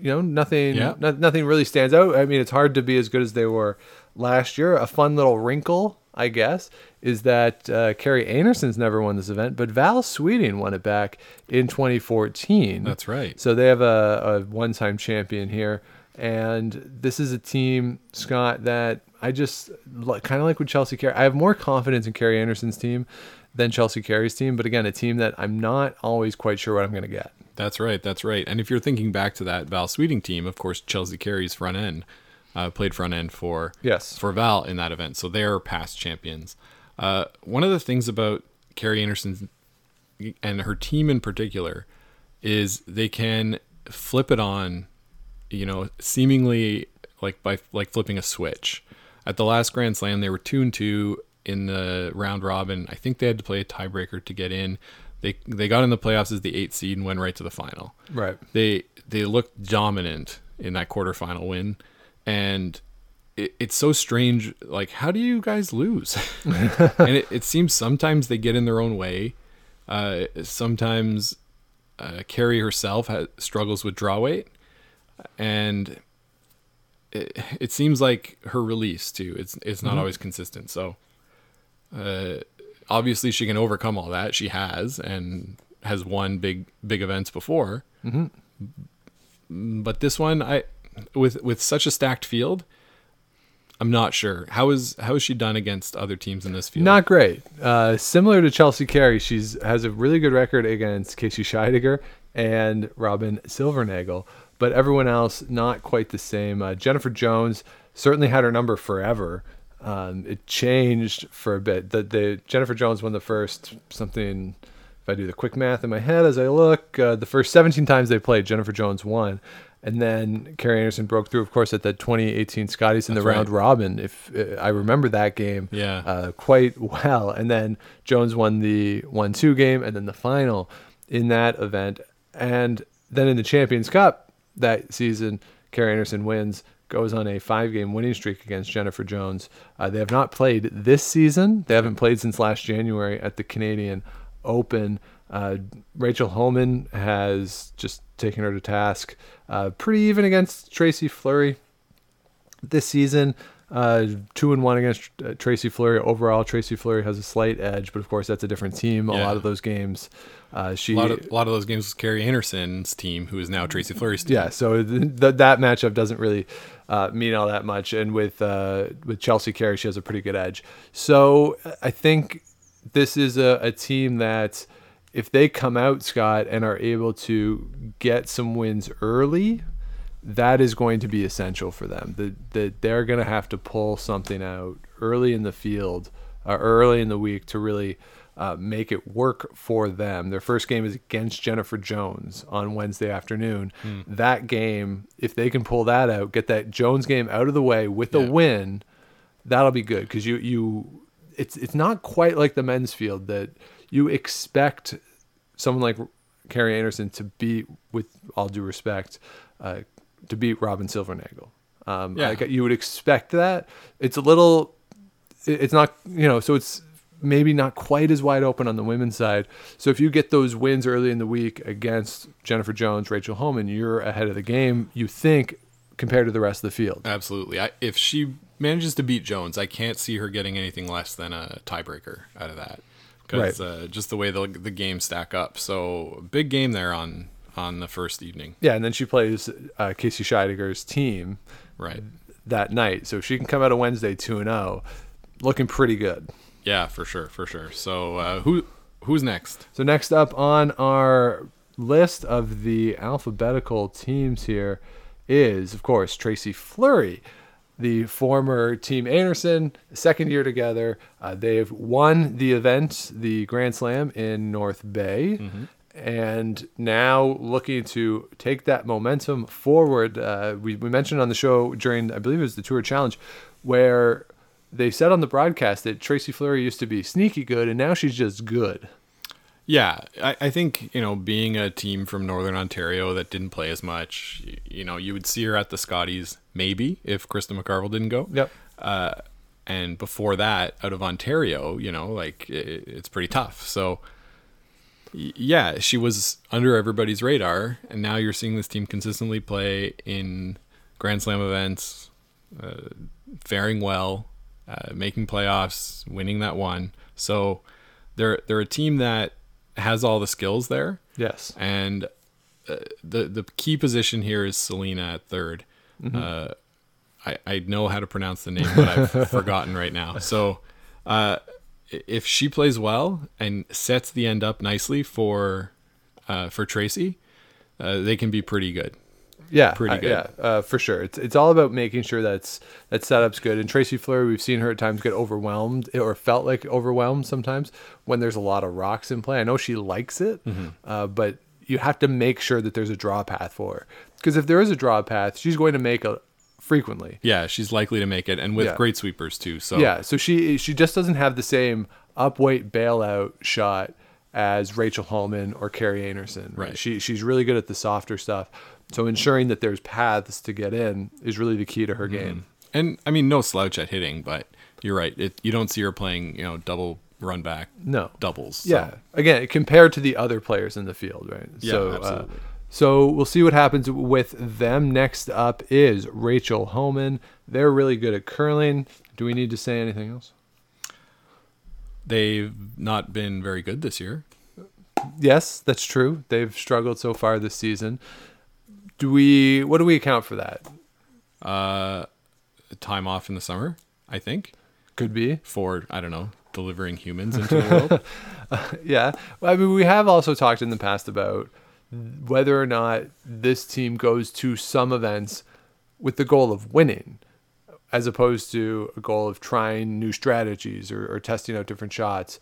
You know, nothing, Yeah. no, nothing really stands out. I mean, it's hard to be as good as they were last year. A fun little wrinkle, I guess, is that uh, Kerri Einarson's never won this event, but Val Sweeting won it back in 2014. That's right. So they have a, a one-time champion here, and this is a team, Scott, that I just kind of like with Chelsea Carey. I have more confidence in Kerri Einarson's team than Chelsea Carey's team, but again, a team that I'm not always quite sure what I'm going to get. That's right. That's right. And if you're thinking back to that Val Sweeting team, of course, Chelsea Carey's front end uh, played front end for Yes. for Val in that event, so they're past champions. Uh, one of the things about Kerri Einarson and her team in particular is they can flip it on, you know, seemingly like by like flipping a switch. At the last Grand Slam, they were two and two in the round robin. I think they had to play a tiebreaker to get in. They they got in the playoffs as the eighth seed and went right to the final. Right. They they looked dominant in that quarterfinal win, and it, it's so strange. Like, how do you guys lose? and it, it seems sometimes they get in their own way. Uh, sometimes uh, Kerri herself has, struggles with draw weight, and it, it seems like her release too. It's it's not always consistent. So, uh, obviously she can overcome all that. She has and has won big big events before. But this one, I with with such a stacked field, I'm not sure how is how is she done against other teams in this field. Not great. Uh, similar to Chelsea Carey, she's has a really good record against Casey Scheidegger and Robyn Silvernagle, but everyone else not quite the same. Uh, Jennifer Jones certainly had her number forever. Um, it changed for a bit. The, the Jennifer Jones won the first something. If I do the quick math in my head as I look, uh, the first 17 times they played, Jennifer Jones won. And then Kerri Einarson broke through, of course, at the 2018 Scotties in That's the round robin. If uh, I remember that game, Yeah. uh, quite well. And then Jones won the one-two game, and then the final in that event. And then in the Champions Cup that season, Kerri Einarson wins, goes on a five-game winning streak against Jennifer Jones. Uh, they have not played this season. They haven't played since last January at the Canadian Open. Uh, Rachel Homan has just taken her to task. Uh, pretty even against Tracy Fleury this season. Uh, two and one against uh, Tracy Fleury. Overall, Tracy Fleury has a slight edge, but of course that's a different team. A Yeah. lot of those games, uh, she a lot of a lot of those games was Kerri Einarson's team, who is now Tracy Fleury's team. yeah. So th- th- that matchup doesn't really uh, mean all that much. And with uh, with Chelsea Carey, she has a pretty good edge. So I think this is a, a team that if they come out Scott and are able to get some wins early, that is going to be essential for them. That that they're going to have to pull something out early in the field, uh, early in the week to really uh, make it work for them. Their first game is against Jennifer Jones on Wednesday afternoon. That game, if they can pull that out, get that Jones game out of the way with a win, that'll be good because you you it's it's not quite like the men's field that you expect someone like Kerri Einarson to beat with all due respect uh, to beat Robyn Silvernagle. Um, Yeah. like you would expect that. It's a little. it- It's not you know so it's maybe not quite as wide open on the women's side. So if you get those wins early in the week against Jennifer Jones, Rachel Homan, you're ahead of the game. You think compared to the rest of the field. Absolutely. I, if she manages to beat Jones, I can't see her getting anything less than a tiebreaker out of that. Because Right. uh, just the way the the games stack up. So big game there on on the first evening. Yeah, and then she plays uh, Casey Scheidegger's team Right. that night. So if she can come out of Wednesday 2 and 0, looking pretty good. Yeah, for sure, for sure. So uh, who who's next? So next up on our list of the alphabetical teams here is, of course, Tracy Fleury, the former Team Einarson, second year together. Uh, they've won the event, the Grand Slam in North Bay. And now looking to take that momentum forward. Uh, we, we mentioned on the show during, I believe it was the Tour Challenge, where they said on the broadcast that Tracy Fleury used to be sneaky good, and now she's just good. Yeah, I, I think you know, being a team from Northern Ontario that didn't play as much, you, you know, you would see her at the Scotties maybe if Krista McCarville didn't go. Yep. Uh, and before that, out of Ontario, you know, like it, it's pretty tough. So, yeah, she was under everybody's radar, and now you're seeing this team consistently play in Grand Slam events, uh, faring well, uh, making playoffs, winning that one. So, they're they're a team that has all the skills there, Yes. and uh, the the key position here is Selena at 3rd Uh, I I know how to pronounce the name, but I've forgotten right now. So, uh, if she plays well and sets the end up nicely for uh, for Tracy, uh, they can be pretty good. Yeah, Pretty uh, good. yeah, uh, for sure. It's it's all about making sure that's that setup's good. And Tracy Fleury, we've seen her at times get overwhelmed or felt like overwhelmed sometimes when there's a lot of rocks in play. I know she likes it, Mm-hmm. uh, but you have to make sure that there's a draw path for her. Because if there is a draw path, she's going to make a frequently. Yeah, she's likely to make it, and with Yeah. great sweepers too. So Yeah, so she she just doesn't have the same upweight bailout shot as Rachel Homan or Kerri Einarson. Right. She she's really good at the softer stuff. So ensuring that there's paths to get in is really the key to her game. and I mean no slouch at hitting, but you're right. It you don't see her playing you know double run back No. doubles. so- Yeah. Again, compared to the other players in the field, right? Yeah, so, uh, absolutely. so we'll see what happens with them. Next up is Rachel Homan. They're really good at curling. Do we need to say anything else? they've not been very good this year. Yes, that's true. They've struggled so far this season. Do we? What do we account for that? Uh, time off in the summer, I think, Could be. for I don't know delivering humans into the world. Yeah. Well, I mean, we have also talked in the past about whether or not this team goes to some events with the goal of winning, as opposed to a goal of trying new strategies or, or testing out different shots.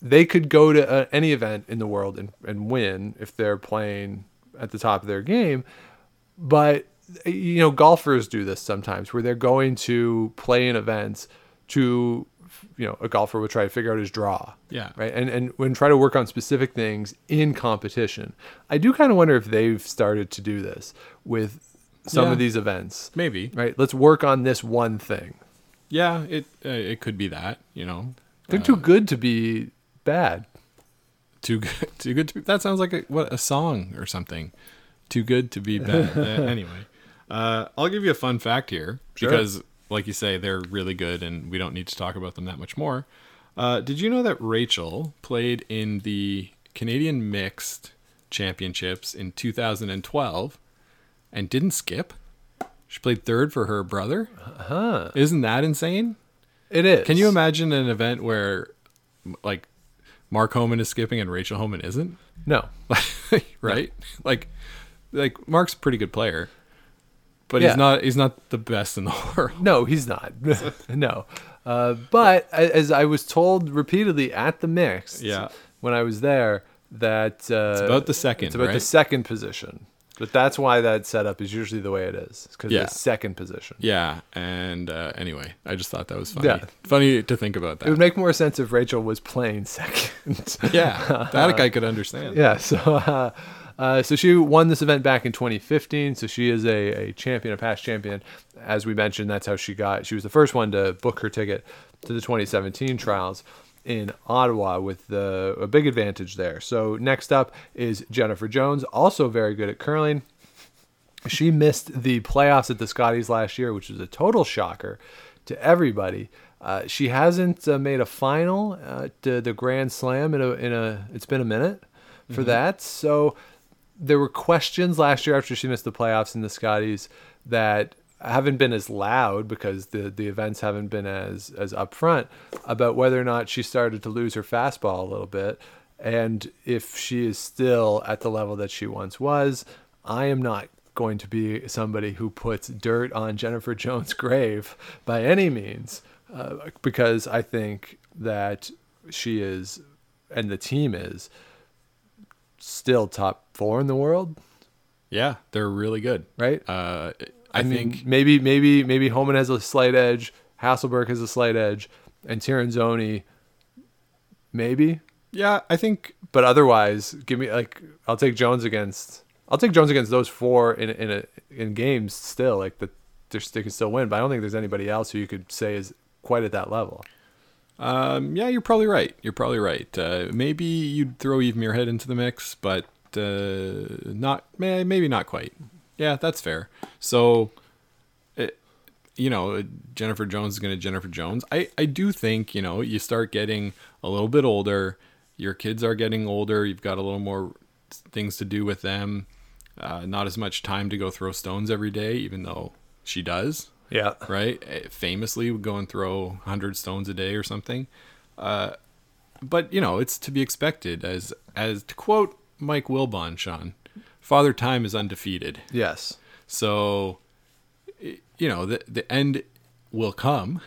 They could go to uh, any event in the world and, and win if they're playing at the top of their game. But, you know, golfers do this sometimes where they're going to play in events to, you know, a golfer would try to figure out his draw Yeah. right and and when try to work on specific things in competition i do kind of wonder if they've started to do this with some Yeah. of these events Maybe. right let's work on this one thing Yeah, it uh, it could be that you know they're too good to be bad too good too good to be, that sounds like a, what a song or something. Too good to be bad. Uh, anyway uh, i'll give you a fun fact here Sure. because like you say they're really good and we don't need to talk about them that much more. Uh, did you know that rachel played in the canadian mixed championships in 2012 and didn't skip? She played third for her brother. Huh isn't that insane? It is. Can you imagine an event where like mark homan is skipping and rachel homan isn't no right? Like, like Mark's a pretty good player, but Yeah. he's not. He's not the best in the world. no he's not no uh, but as i was told repeatedly at the mix Yeah. when i was there that uh, it's about the second, it's about the second position but that's why that setup is usually the way it is because Yeah. the second position Yeah, and uh, anyway, I just thought that was funny. Yeah. Funny to think about that. It would make more sense if Rachel was playing second. yeah, that I could understand. yeah. So, uh, uh, so she won this event back in 2015. So she is a, a champion, a past champion. As we mentioned, that's how she got. She was the first one to book her ticket to the 2017 trials in Ottawa with the a big advantage there. So next up is Jennifer Jones, also very good at curling. She missed the playoffs at the Scotties last year, which was a total shocker to everybody. Uh, she hasn't uh, made a final uh, to the Grand Slam in a in a. It's been a minute for that. So there were questions last year after she missed the playoffs in the Scotties that haven't been as loud because the the events haven't been as as upfront about whether or not she started to lose her fastball a little bit and if she is still at the level that she once was. I am not going to be somebody who puts dirt on Jennifer Jones' grave by any means uh, because I think that she is and the team is still top four in the world, Yeah, they're really good. right? Uh, I, mean, think. maybe maybe maybe Homan has a slight edge, Hasselborg has a slight edge, and Tirinzoni maybe, Yeah, I think. but otherwise, give me like I'll take Jones against I'll take Jones against those four in in a, in games still like the they're- they can still win, but I don't think there's anybody else who you could say is quite at that level. Um, yeah, you're probably right. You're probably right. Uh, maybe you'd throw Eve Muirhead into the mix, but uh, not. Maybe not quite. Yeah, that's fair. So, it, you know, Jennifer Jones is going to Jennifer Jones. I I do think you know you start getting a little bit older. Your kids are getting older. You've got a little more things to do with them. Uh, not as much time to go throw stones every day, even though she does Yeah. right? Eh, Famously would go and throw 100 stones a day or something. Uh, but, you know, it's to be expected. As, as to quote Mike Wilbon, Sean, Father Time is undefeated. Yes. So, you know, the, the end will come.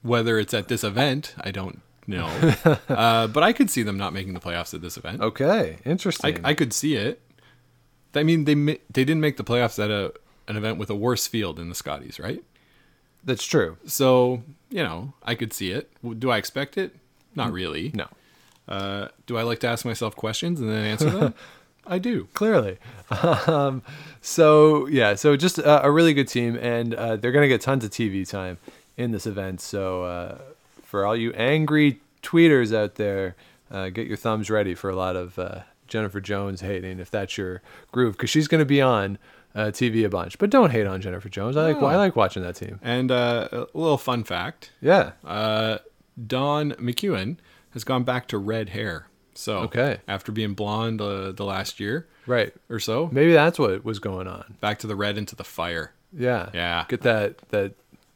Whether it's at this event, I don't know, uh, but I could see them not making the playoffs at this event. Okay, interesting. I, I could see it. I mean, they they didn't make the playoffs at a an event with a worse field in the Scotties, right? That's true. So you know, I could see it. Do I expect it? Not really. No, Uh, do I like to ask myself questions and then answer them? I do. clearly. Um, so yeah, so just a, a really good team, and uh, they're gonna get tons of TV time in this event. So uh, for all you angry tweeters out there, uh, get your thumbs ready for a lot of uh, Jennifer Jones hating if that's your groove, because she's gonna be on uh, TV a bunch. But don't hate on Jennifer Jones. I like I like watching that team. And uh, a little fun fact: Yeah. uh, Dawn McEwen has gone back to red hair. So Okay. after being blonde uh, the last year Right. or so, Maybe that's what was going on. back to the red into the fire. Yeah. Yeah. Get that that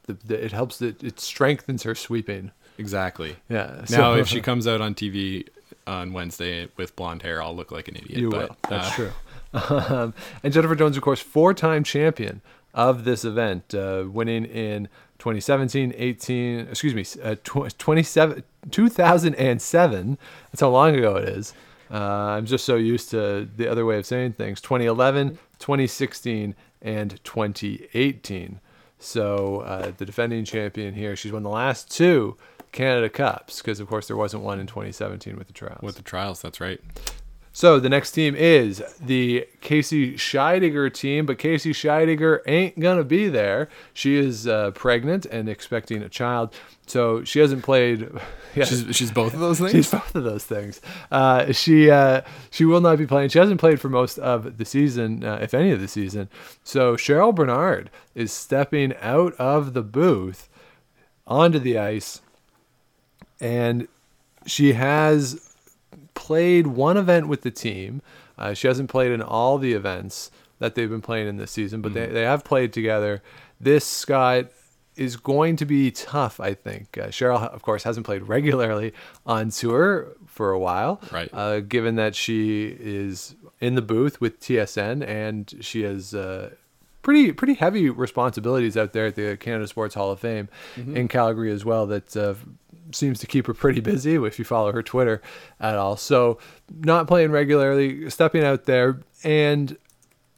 the, the, it helps it it strengthens her sweeping. Exactly. Yeah. Now, so- if she comes out on TV on Wednesday with blonde hair, I'll look like an idiot. you but, will. That's uh, true. Um, and Jennifer Jones, of course, four-time champion of this event, uh, winning in 2017, 18, excuse me, uh, tw- 27, 2007. That's how long ago it is. Uh, I'm just so used to the other way of saying things. 2011, 2016, and 2018. So uh, the defending champion here, she's won the last two Canada Cups because, of course, there wasn't one in 2017 with the trials. With the trials, that's right. So the next team is the Casey Scheidegger team, but Casey Scheidegger ain't gonna be there. She is uh, pregnant and expecting a child, so she hasn't played. Yeah, She's, she's both of those things. she's both of those things. Uh, she uh, she will not be playing. She hasn't played for most of the season, uh, if any of the season. So Cheryl Bernard is stepping out of the booth onto the ice, and she has played one event with the team. Uh, she hasn't played in all the events that they've been playing in this season, but they, they have played together. This, Scott, is going to be tough, I think. Uh, Cheryl, of course, hasn't played regularly on tour for a while, Right. Uh, given that she is in the booth with TSN and she has uh, pretty pretty heavy responsibilities out there at the Canada Sports Hall of Fame in Calgary as well. That uh, seems to keep her pretty busy if you follow her Twitter at all. So not playing regularly, stepping out there, and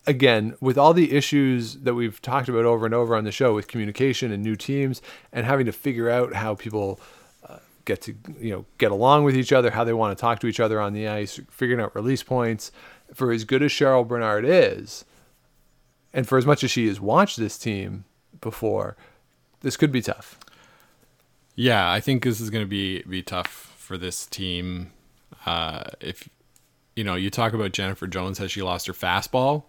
again with all the issues that we've talked about over and over on the show with communication and new teams and having to figure out how people uh, get to you know get along with each other, how they want to talk to each other on the ice, figuring out release points. For as good as Cheryl Bernard is, and for as much as she has watched this team before, this could be tough. Yeah, I think this is going to be be tough for this team. Uh, if you know, you talk about Jennifer Jones, has she lost her fastball?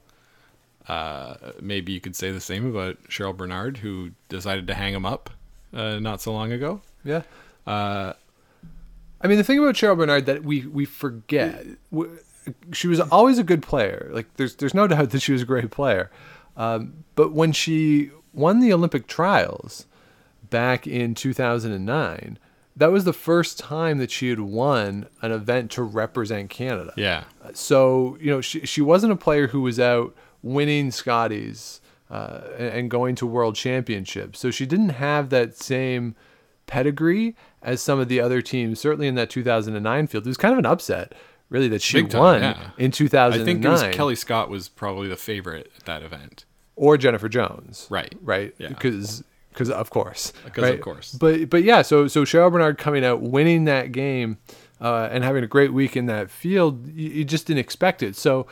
Uh, maybe you could say the same about Cheryl Bernard, who decided to hang him up uh, not so long ago. Yeah. Uh, I mean, the thing about Cheryl Bernard that we we forget, w- she was always a good player. Like, there's there's no doubt that she was a great player. Um, but when she won the Olympic trials back in 2009, that was the first time that she had won an event to represent Canada. yeah, So you know, she she wasn't a player who was out winning Scotties uh, and going to world championships. So she didn't have that same pedigree as some of the other teams. Certainly in that 2009 field, it was kind of an upset, really, that she time, won yeah. in I think it was Kelly Scott was probably the favorite at that event. or Jennifer Jones. Right. Right. Yeah. Because because of course. 'Cause of right? course. But but yeah, so so Cheryl Bernard coming out, winning that game, uh, and having a great week in that field, you, you just didn't expect it. So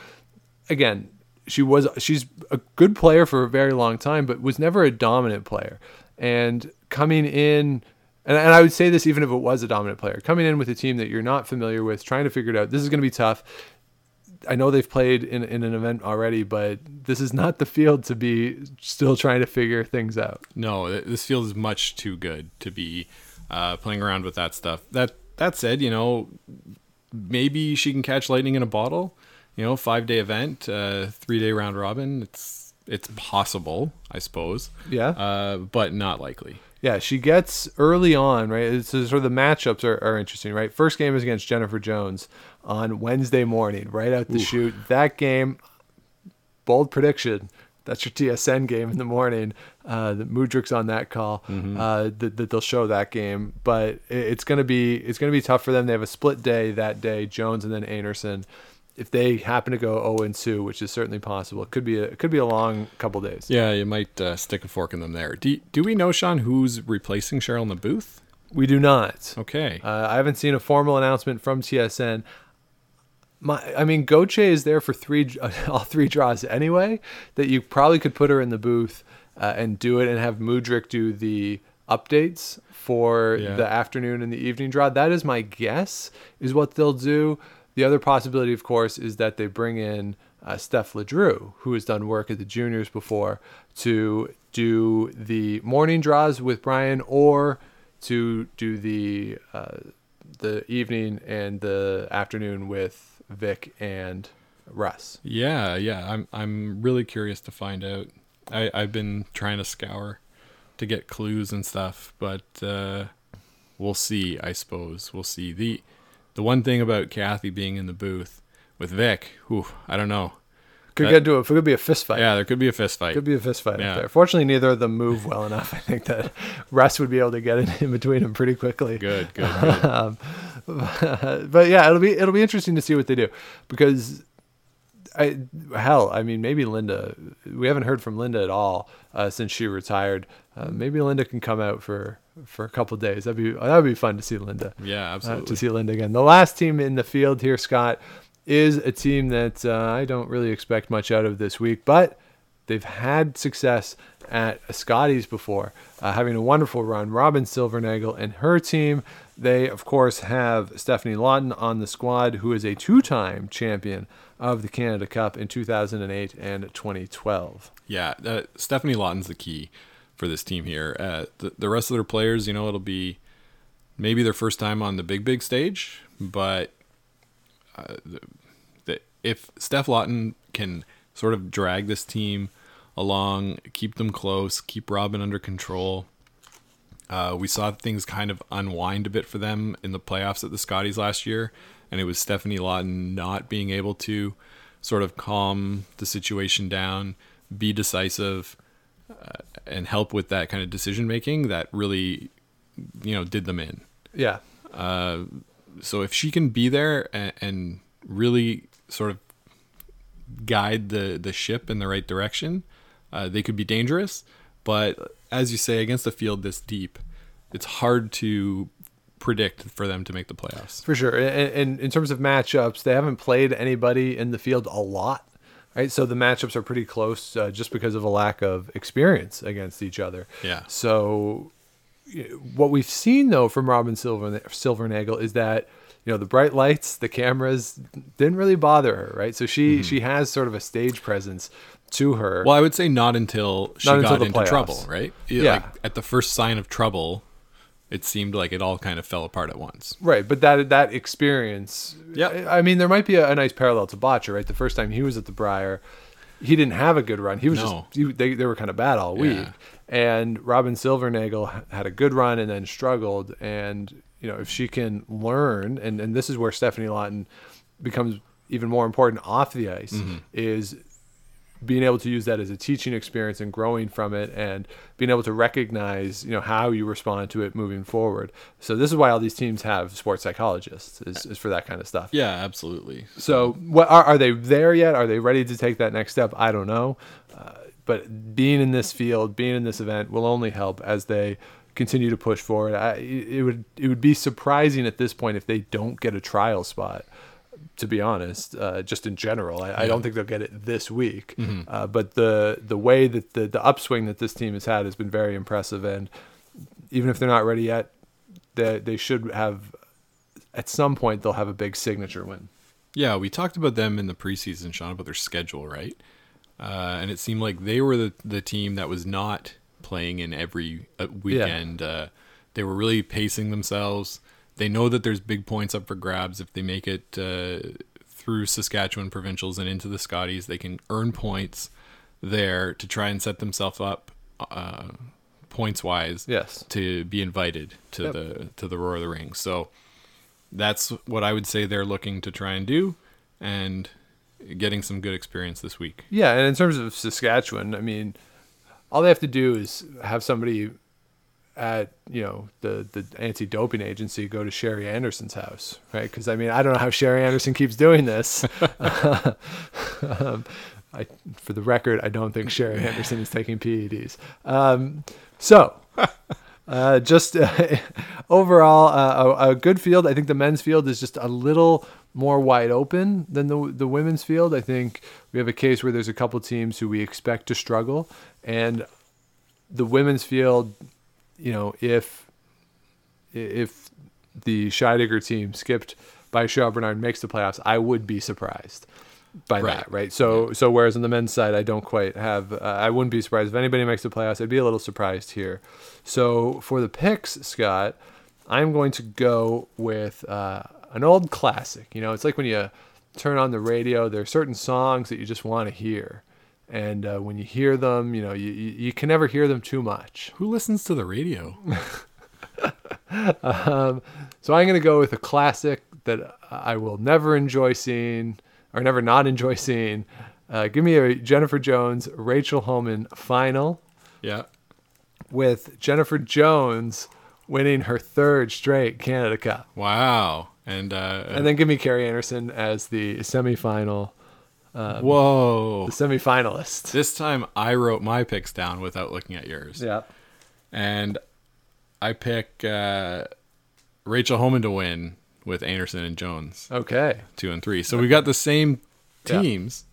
again, she was she's a good player for a very long time, but was never a dominant player. And coming in and, and I would say this even if it was a dominant player, coming in with a team that you're not familiar with, trying to figure it out, this is going to be tough. I know they've played in, in an event already, but this is not the field to be still trying to figure things out. No, this field is much too good to be uh, playing around with that stuff. That that said, you know, maybe she can catch lightning in a bottle. You know, five day event, uh, three day round robin. It's it's possible, I suppose. Yeah. Uh, but not likely. Yeah, she gets early on, right? It's sort of the matchups are, are interesting, right? First game is against Jennifer Jones on Wednesday morning, right out the shoot. That game, bold prediction, that's your TSN game in the morning. Uh, the Mudryk's on that call. Uh, that, that they'll show that game, but it, it's gonna be it's gonna be tough for them. They have a split day that day, Jones and then Einarson. If they happen to go 0 and 2, which is certainly possible, it could be a, it could be a long couple days. Yeah, you might uh, stick a fork in them there. Do, do we know, Sean, who's replacing Cheryl in the booth? We do not. Okay. Uh, I haven't seen a formal announcement from TSN. My, I mean, Gauthier is there for three, all three draws anyway. That you probably could put her in the booth uh, and do it, and have Mudryk do the updates for Yeah. the afternoon and the evening draw. That is my guess. Is what they'll do. The other possibility, of course, is that they bring in uh, Steph Ledrew, who has done work at the juniors before, to do the morning draws with Brian, or to do the uh, the evening and the afternoon with Vic and Russ. Yeah, yeah. I'm I'm really curious to find out. I I've been trying to scour to get clues and stuff, but uh, we'll see. I suppose we'll see. the The one thing about Cathy being in the booth with Vic, whew, I don't know. Could That- get into a, could be a fist fight. Yeah, there could be a fist fight. Could be a fist fight Yeah. up there. Fortunately, neither of them move well enough. I think that Russ would be able to get in, in between them pretty quickly. Good, good, good. Um, but yeah, it'll be it'll be interesting to see what they do because I hell, I mean maybe Linda. We haven't heard from Linda at all uh, since she retired. Uh, maybe Linda can come out for for a couple days. That'd be that would be fun to see Linda. Yeah, uh, absolutely. to see Linda again. The last team in the field here, Scott, is a team that uh, I don't really expect much out of this week, but they've had success at Scotties before, uh, having a wonderful run. Robyn Silvernagle and her team. They, of course, have Stephanie Lawton on the squad, who is a two time champion of the Canada Cup in 2008 and 2012. Yeah, uh, Stephanie Lawton's the key for this team here. Uh, the, the rest of their players, you know, it'll be maybe their first time on the big, big stage, but uh, the, the, if Steph Lawton can sort of drag this team along, keep them close, keep Robyn under control. Uh, we saw things kind of unwind a bit for them in the playoffs at the Scotties last year, and it was Stephanie Lawton not being able to sort of calm the situation down, be decisive, uh, and help with that kind of decision making that really, you know, did them in. Yeah. So if she can be there and, and really sort of guide the the ship in the right direction, uh, they could be dangerous. But as you say, against a field this deep, it's hard to predict for them to make the playoffs. For sure. And, and in terms of matchups, they haven't played anybody in the field a lot. Right, so the matchups are pretty close uh, just because of a lack of experience against each other. Yeah. So, what we've seen though from Robyn Silver Silvernagle is that you know the bright lights, the cameras didn't really bother her. Right, so she she has sort of a stage presence to her. Mm-hmm. Well, I would say not until she Not got the into playoffs. trouble, right? Yeah. Like at the first sign of trouble, it seemed like it all kind of fell apart at once. Right, but that that experience. Yeah, I mean, there might be a, a nice parallel to Bottcher. Right, the first time he was at the Brier, he didn't have a good run. He was No. just he, they they were kind of bad all week. Yeah. And Robyn Silvernagle had a good run and then struggled. And you know, if she can learn, and and this is where Stephanie Lawton becomes even more important off the ice, Mm-hmm. is being able to use that as a teaching experience and growing from it and being able to recognize you know how you respond to it moving forward. So this is why all these teams have sports psychologists is, is for that kind of stuff. Yeah, absolutely. so what are, are they there yet? Are they ready to take that next step? I don't know. Uh, but being in this field being in this event will only help as they continue to push forward. I, it would it would be surprising at this point if they don't get a trial spot to be honest, uh, just in general. I, I don't think they'll get it this week. Uh, but the the way that the, the upswing that this team has had has been very impressive. And even if they're not ready yet, they, they should have, at some point, they'll have a big signature win. Yeah, we talked about them in the preseason, Sean, about their schedule, right? Uh, and it seemed like they were the, the team that was not playing in every uh, weekend. Uh, they were really pacing themselves. They know that there's big points up for grabs if they make it uh, through Saskatchewan provincials and into the Scotties. They can earn points there to try and set themselves up uh, points wise Yes. to be invited to Yep. the to the Roar of the Ring. So that's what I would say they're looking to try and do. And getting some good experience this week. Yeah, and in terms of Saskatchewan, I mean, all they have to do is have somebody at you know the the anti-doping agency go to Sherry Anderson's house, right? Because I mean, I don't know how Sherry Anderson keeps doing this. um, I, for the record, I don't think Sherry Anderson is taking PEDs. Um, so. Uh, just uh, overall, uh, a, a good field. I think the men's field is just a little more wide open than the the women's field. I think we have a case where there's a couple teams who we expect to struggle, and the women's field, you know, if if the Scheidegger team skipped by Shaw Bernard makes the playoffs, I would be surprised by Right. that, right? So so whereas on the men's side, I don't quite have. Uh, I wouldn't be surprised if anybody makes the playoffs. I'd be a little surprised here. So for the picks, Scott, I'm going to go with uh, an old classic. You know, it's like when you turn on the radio. There are certain songs that you just want to hear, and uh, when you hear them, you know, you, you you can never hear them too much. Who listens to the radio? So I'm going to go with a classic that I will never enjoy seeing or never not enjoy seeing. Uh, give me a Jennifer Jones, Rachel Homan final yeah. with Jennifer Jones winning her third straight Canada Cup. Wow. And uh, And then give me Kerri Einarson as the semifinal, whoa. the semifinalist. This time I wrote my picks down without looking at yours. Yeah. And I pick uh, Rachel Homan to win with Einarson and Jones, Okay. two and three. So we got the same Yeah. teams.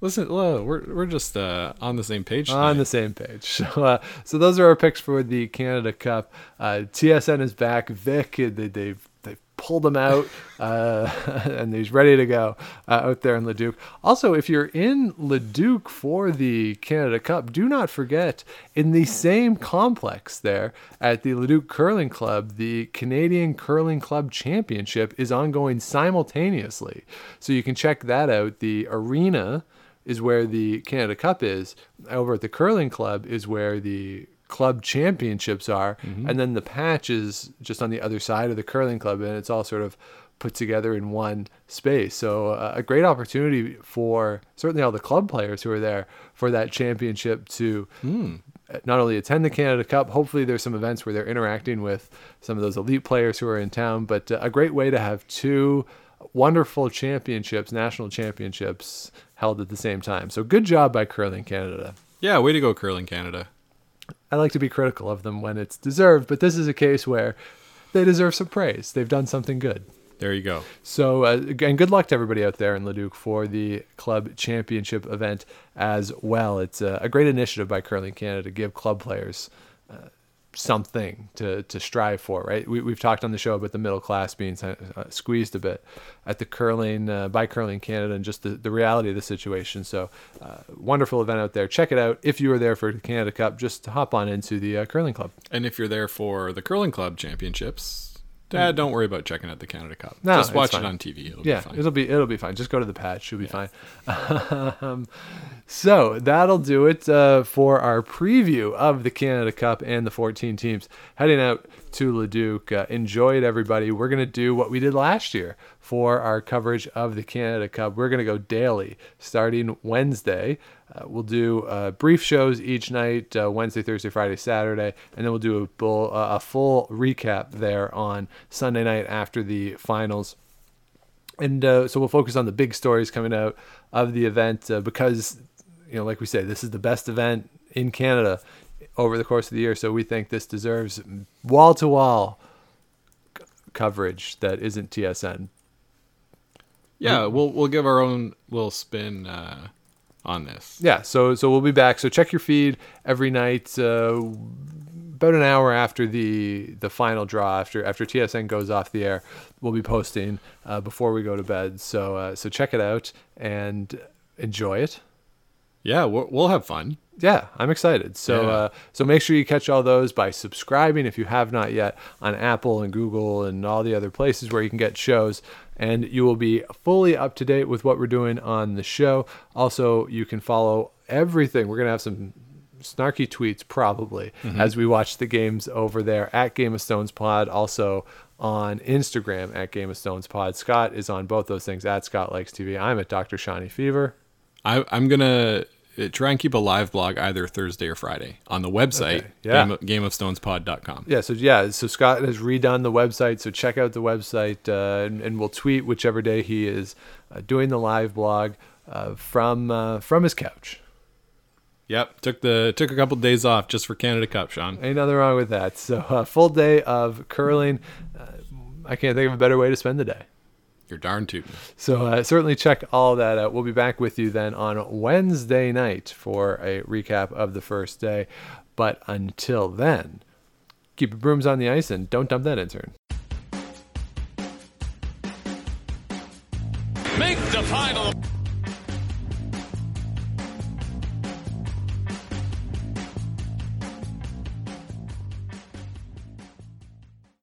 Listen, whoa, we're we're just uh, on the same page. on the same page. So, uh, so those are our picks for the Canada Cup. Uh, TSN is back. Vic, they, they've pulled him out, uh, and he's ready to go uh, out there in Leduc. Also, if you're in Leduc for the Canada Cup, do not forget in the same complex there at the Leduc Curling Club, the Canadian Curling Club Championship is ongoing simultaneously. So you can check that out. The arena is where the Canada Cup is. Over at the curling club is where the club championships are, and then the patch is just on the other side of the curling club, and it's all sort of put together in one space. So uh, a great opportunity for certainly all the club players who are there for that championship to not only attend the Canada Cup, hopefully there's some events where they're interacting with some of those elite players who are in town, but uh, a great way to have two wonderful championships, national championships held at the same time. So good job by Curling Canada. yeah, way to go, Curling Canada. I like to be critical of them when it's deserved, but this is a case where they deserve some praise. They've done something good. There you go. So, uh, and good luck to everybody out there in Leduc for the club championship event as well. It's a, a great initiative by Curling Canada to give club players uh, something to, to strive for, right? We, we've talked on the show about the middle class being uh, squeezed a bit at the curling, uh, by Curling Canada, and just the, the reality of the situation. So, uh, wonderful event out there. Check it out. If you were there for the Canada Cup, just hop on into the uh, curling club. And if you're there for the Curling Club Championships, Dad, don't worry about checking out the Canada Cup. No, Just watch it on TV. It'll yeah, be fine. it'll be it'll be fine. Just go to the patch; you'll be fine. um, so that'll do it uh, for our preview of the Canada Cup and the 14 teams heading out to Leduc. Uh, enjoy it, everybody. We're gonna do what we did last year for our coverage of the Canada Cup. We're gonna go daily starting Wednesday. Uh, we'll do uh, brief shows each night uh, Wednesday, Thursday, Friday, Saturday, and then we'll do a, full, uh, a full recap there on Sunday night after the finals. And uh, so we'll focus on the big stories coming out of the event uh, because, you know, like we say, this is the best event in Canada over the course of the year. So we think this deserves wall to wall coverage that isn't TSN. yeah, we'll we'll give our own little spin uh, on this. Yeah, so so we'll be back. So check your feed every night, uh, about an hour after the the final draw, after after TSN goes off the air. We'll be posting uh, before we go to bed. So uh, so check it out and enjoy it. Yeah, we'll, we'll have fun. Yeah, I'm excited. So Yeah. uh, so make sure you catch all those by subscribing if you have not yet on Apple and Google and all the other places where you can get shows. And you will be fully up to date with what we're doing on the show. Also, you can follow everything. We're gonna have some snarky tweets probably as we watch the games over there at Game of Stones Pod. Also on Instagram at Game of Stones Pod. Scott is on both those things at Scott Likes TV. I'm at Dr. Shawnee Fever. I, I'm gonna try and keep a live blog either Thursday or Friday on the website Okay, yeah. game, gameofstonespod.com. Yeah, so yeah, so Scott has redone the website, so check out the website, uh, and, and we'll tweet whichever day he is uh, doing the live blog uh, from uh, from his couch. Yep, took the took a couple days off just for Canada Cup, Sean. Ain't nothing wrong with that. So uh, full day of curling. Uh, I can't think of a better way to spend the day. You're darn tootin'. So uh, certainly check all that out. We'll be back with you then on Wednesday night for a recap of the first day. But until then, keep your brooms on the ice and don't dump that intern. Make the final.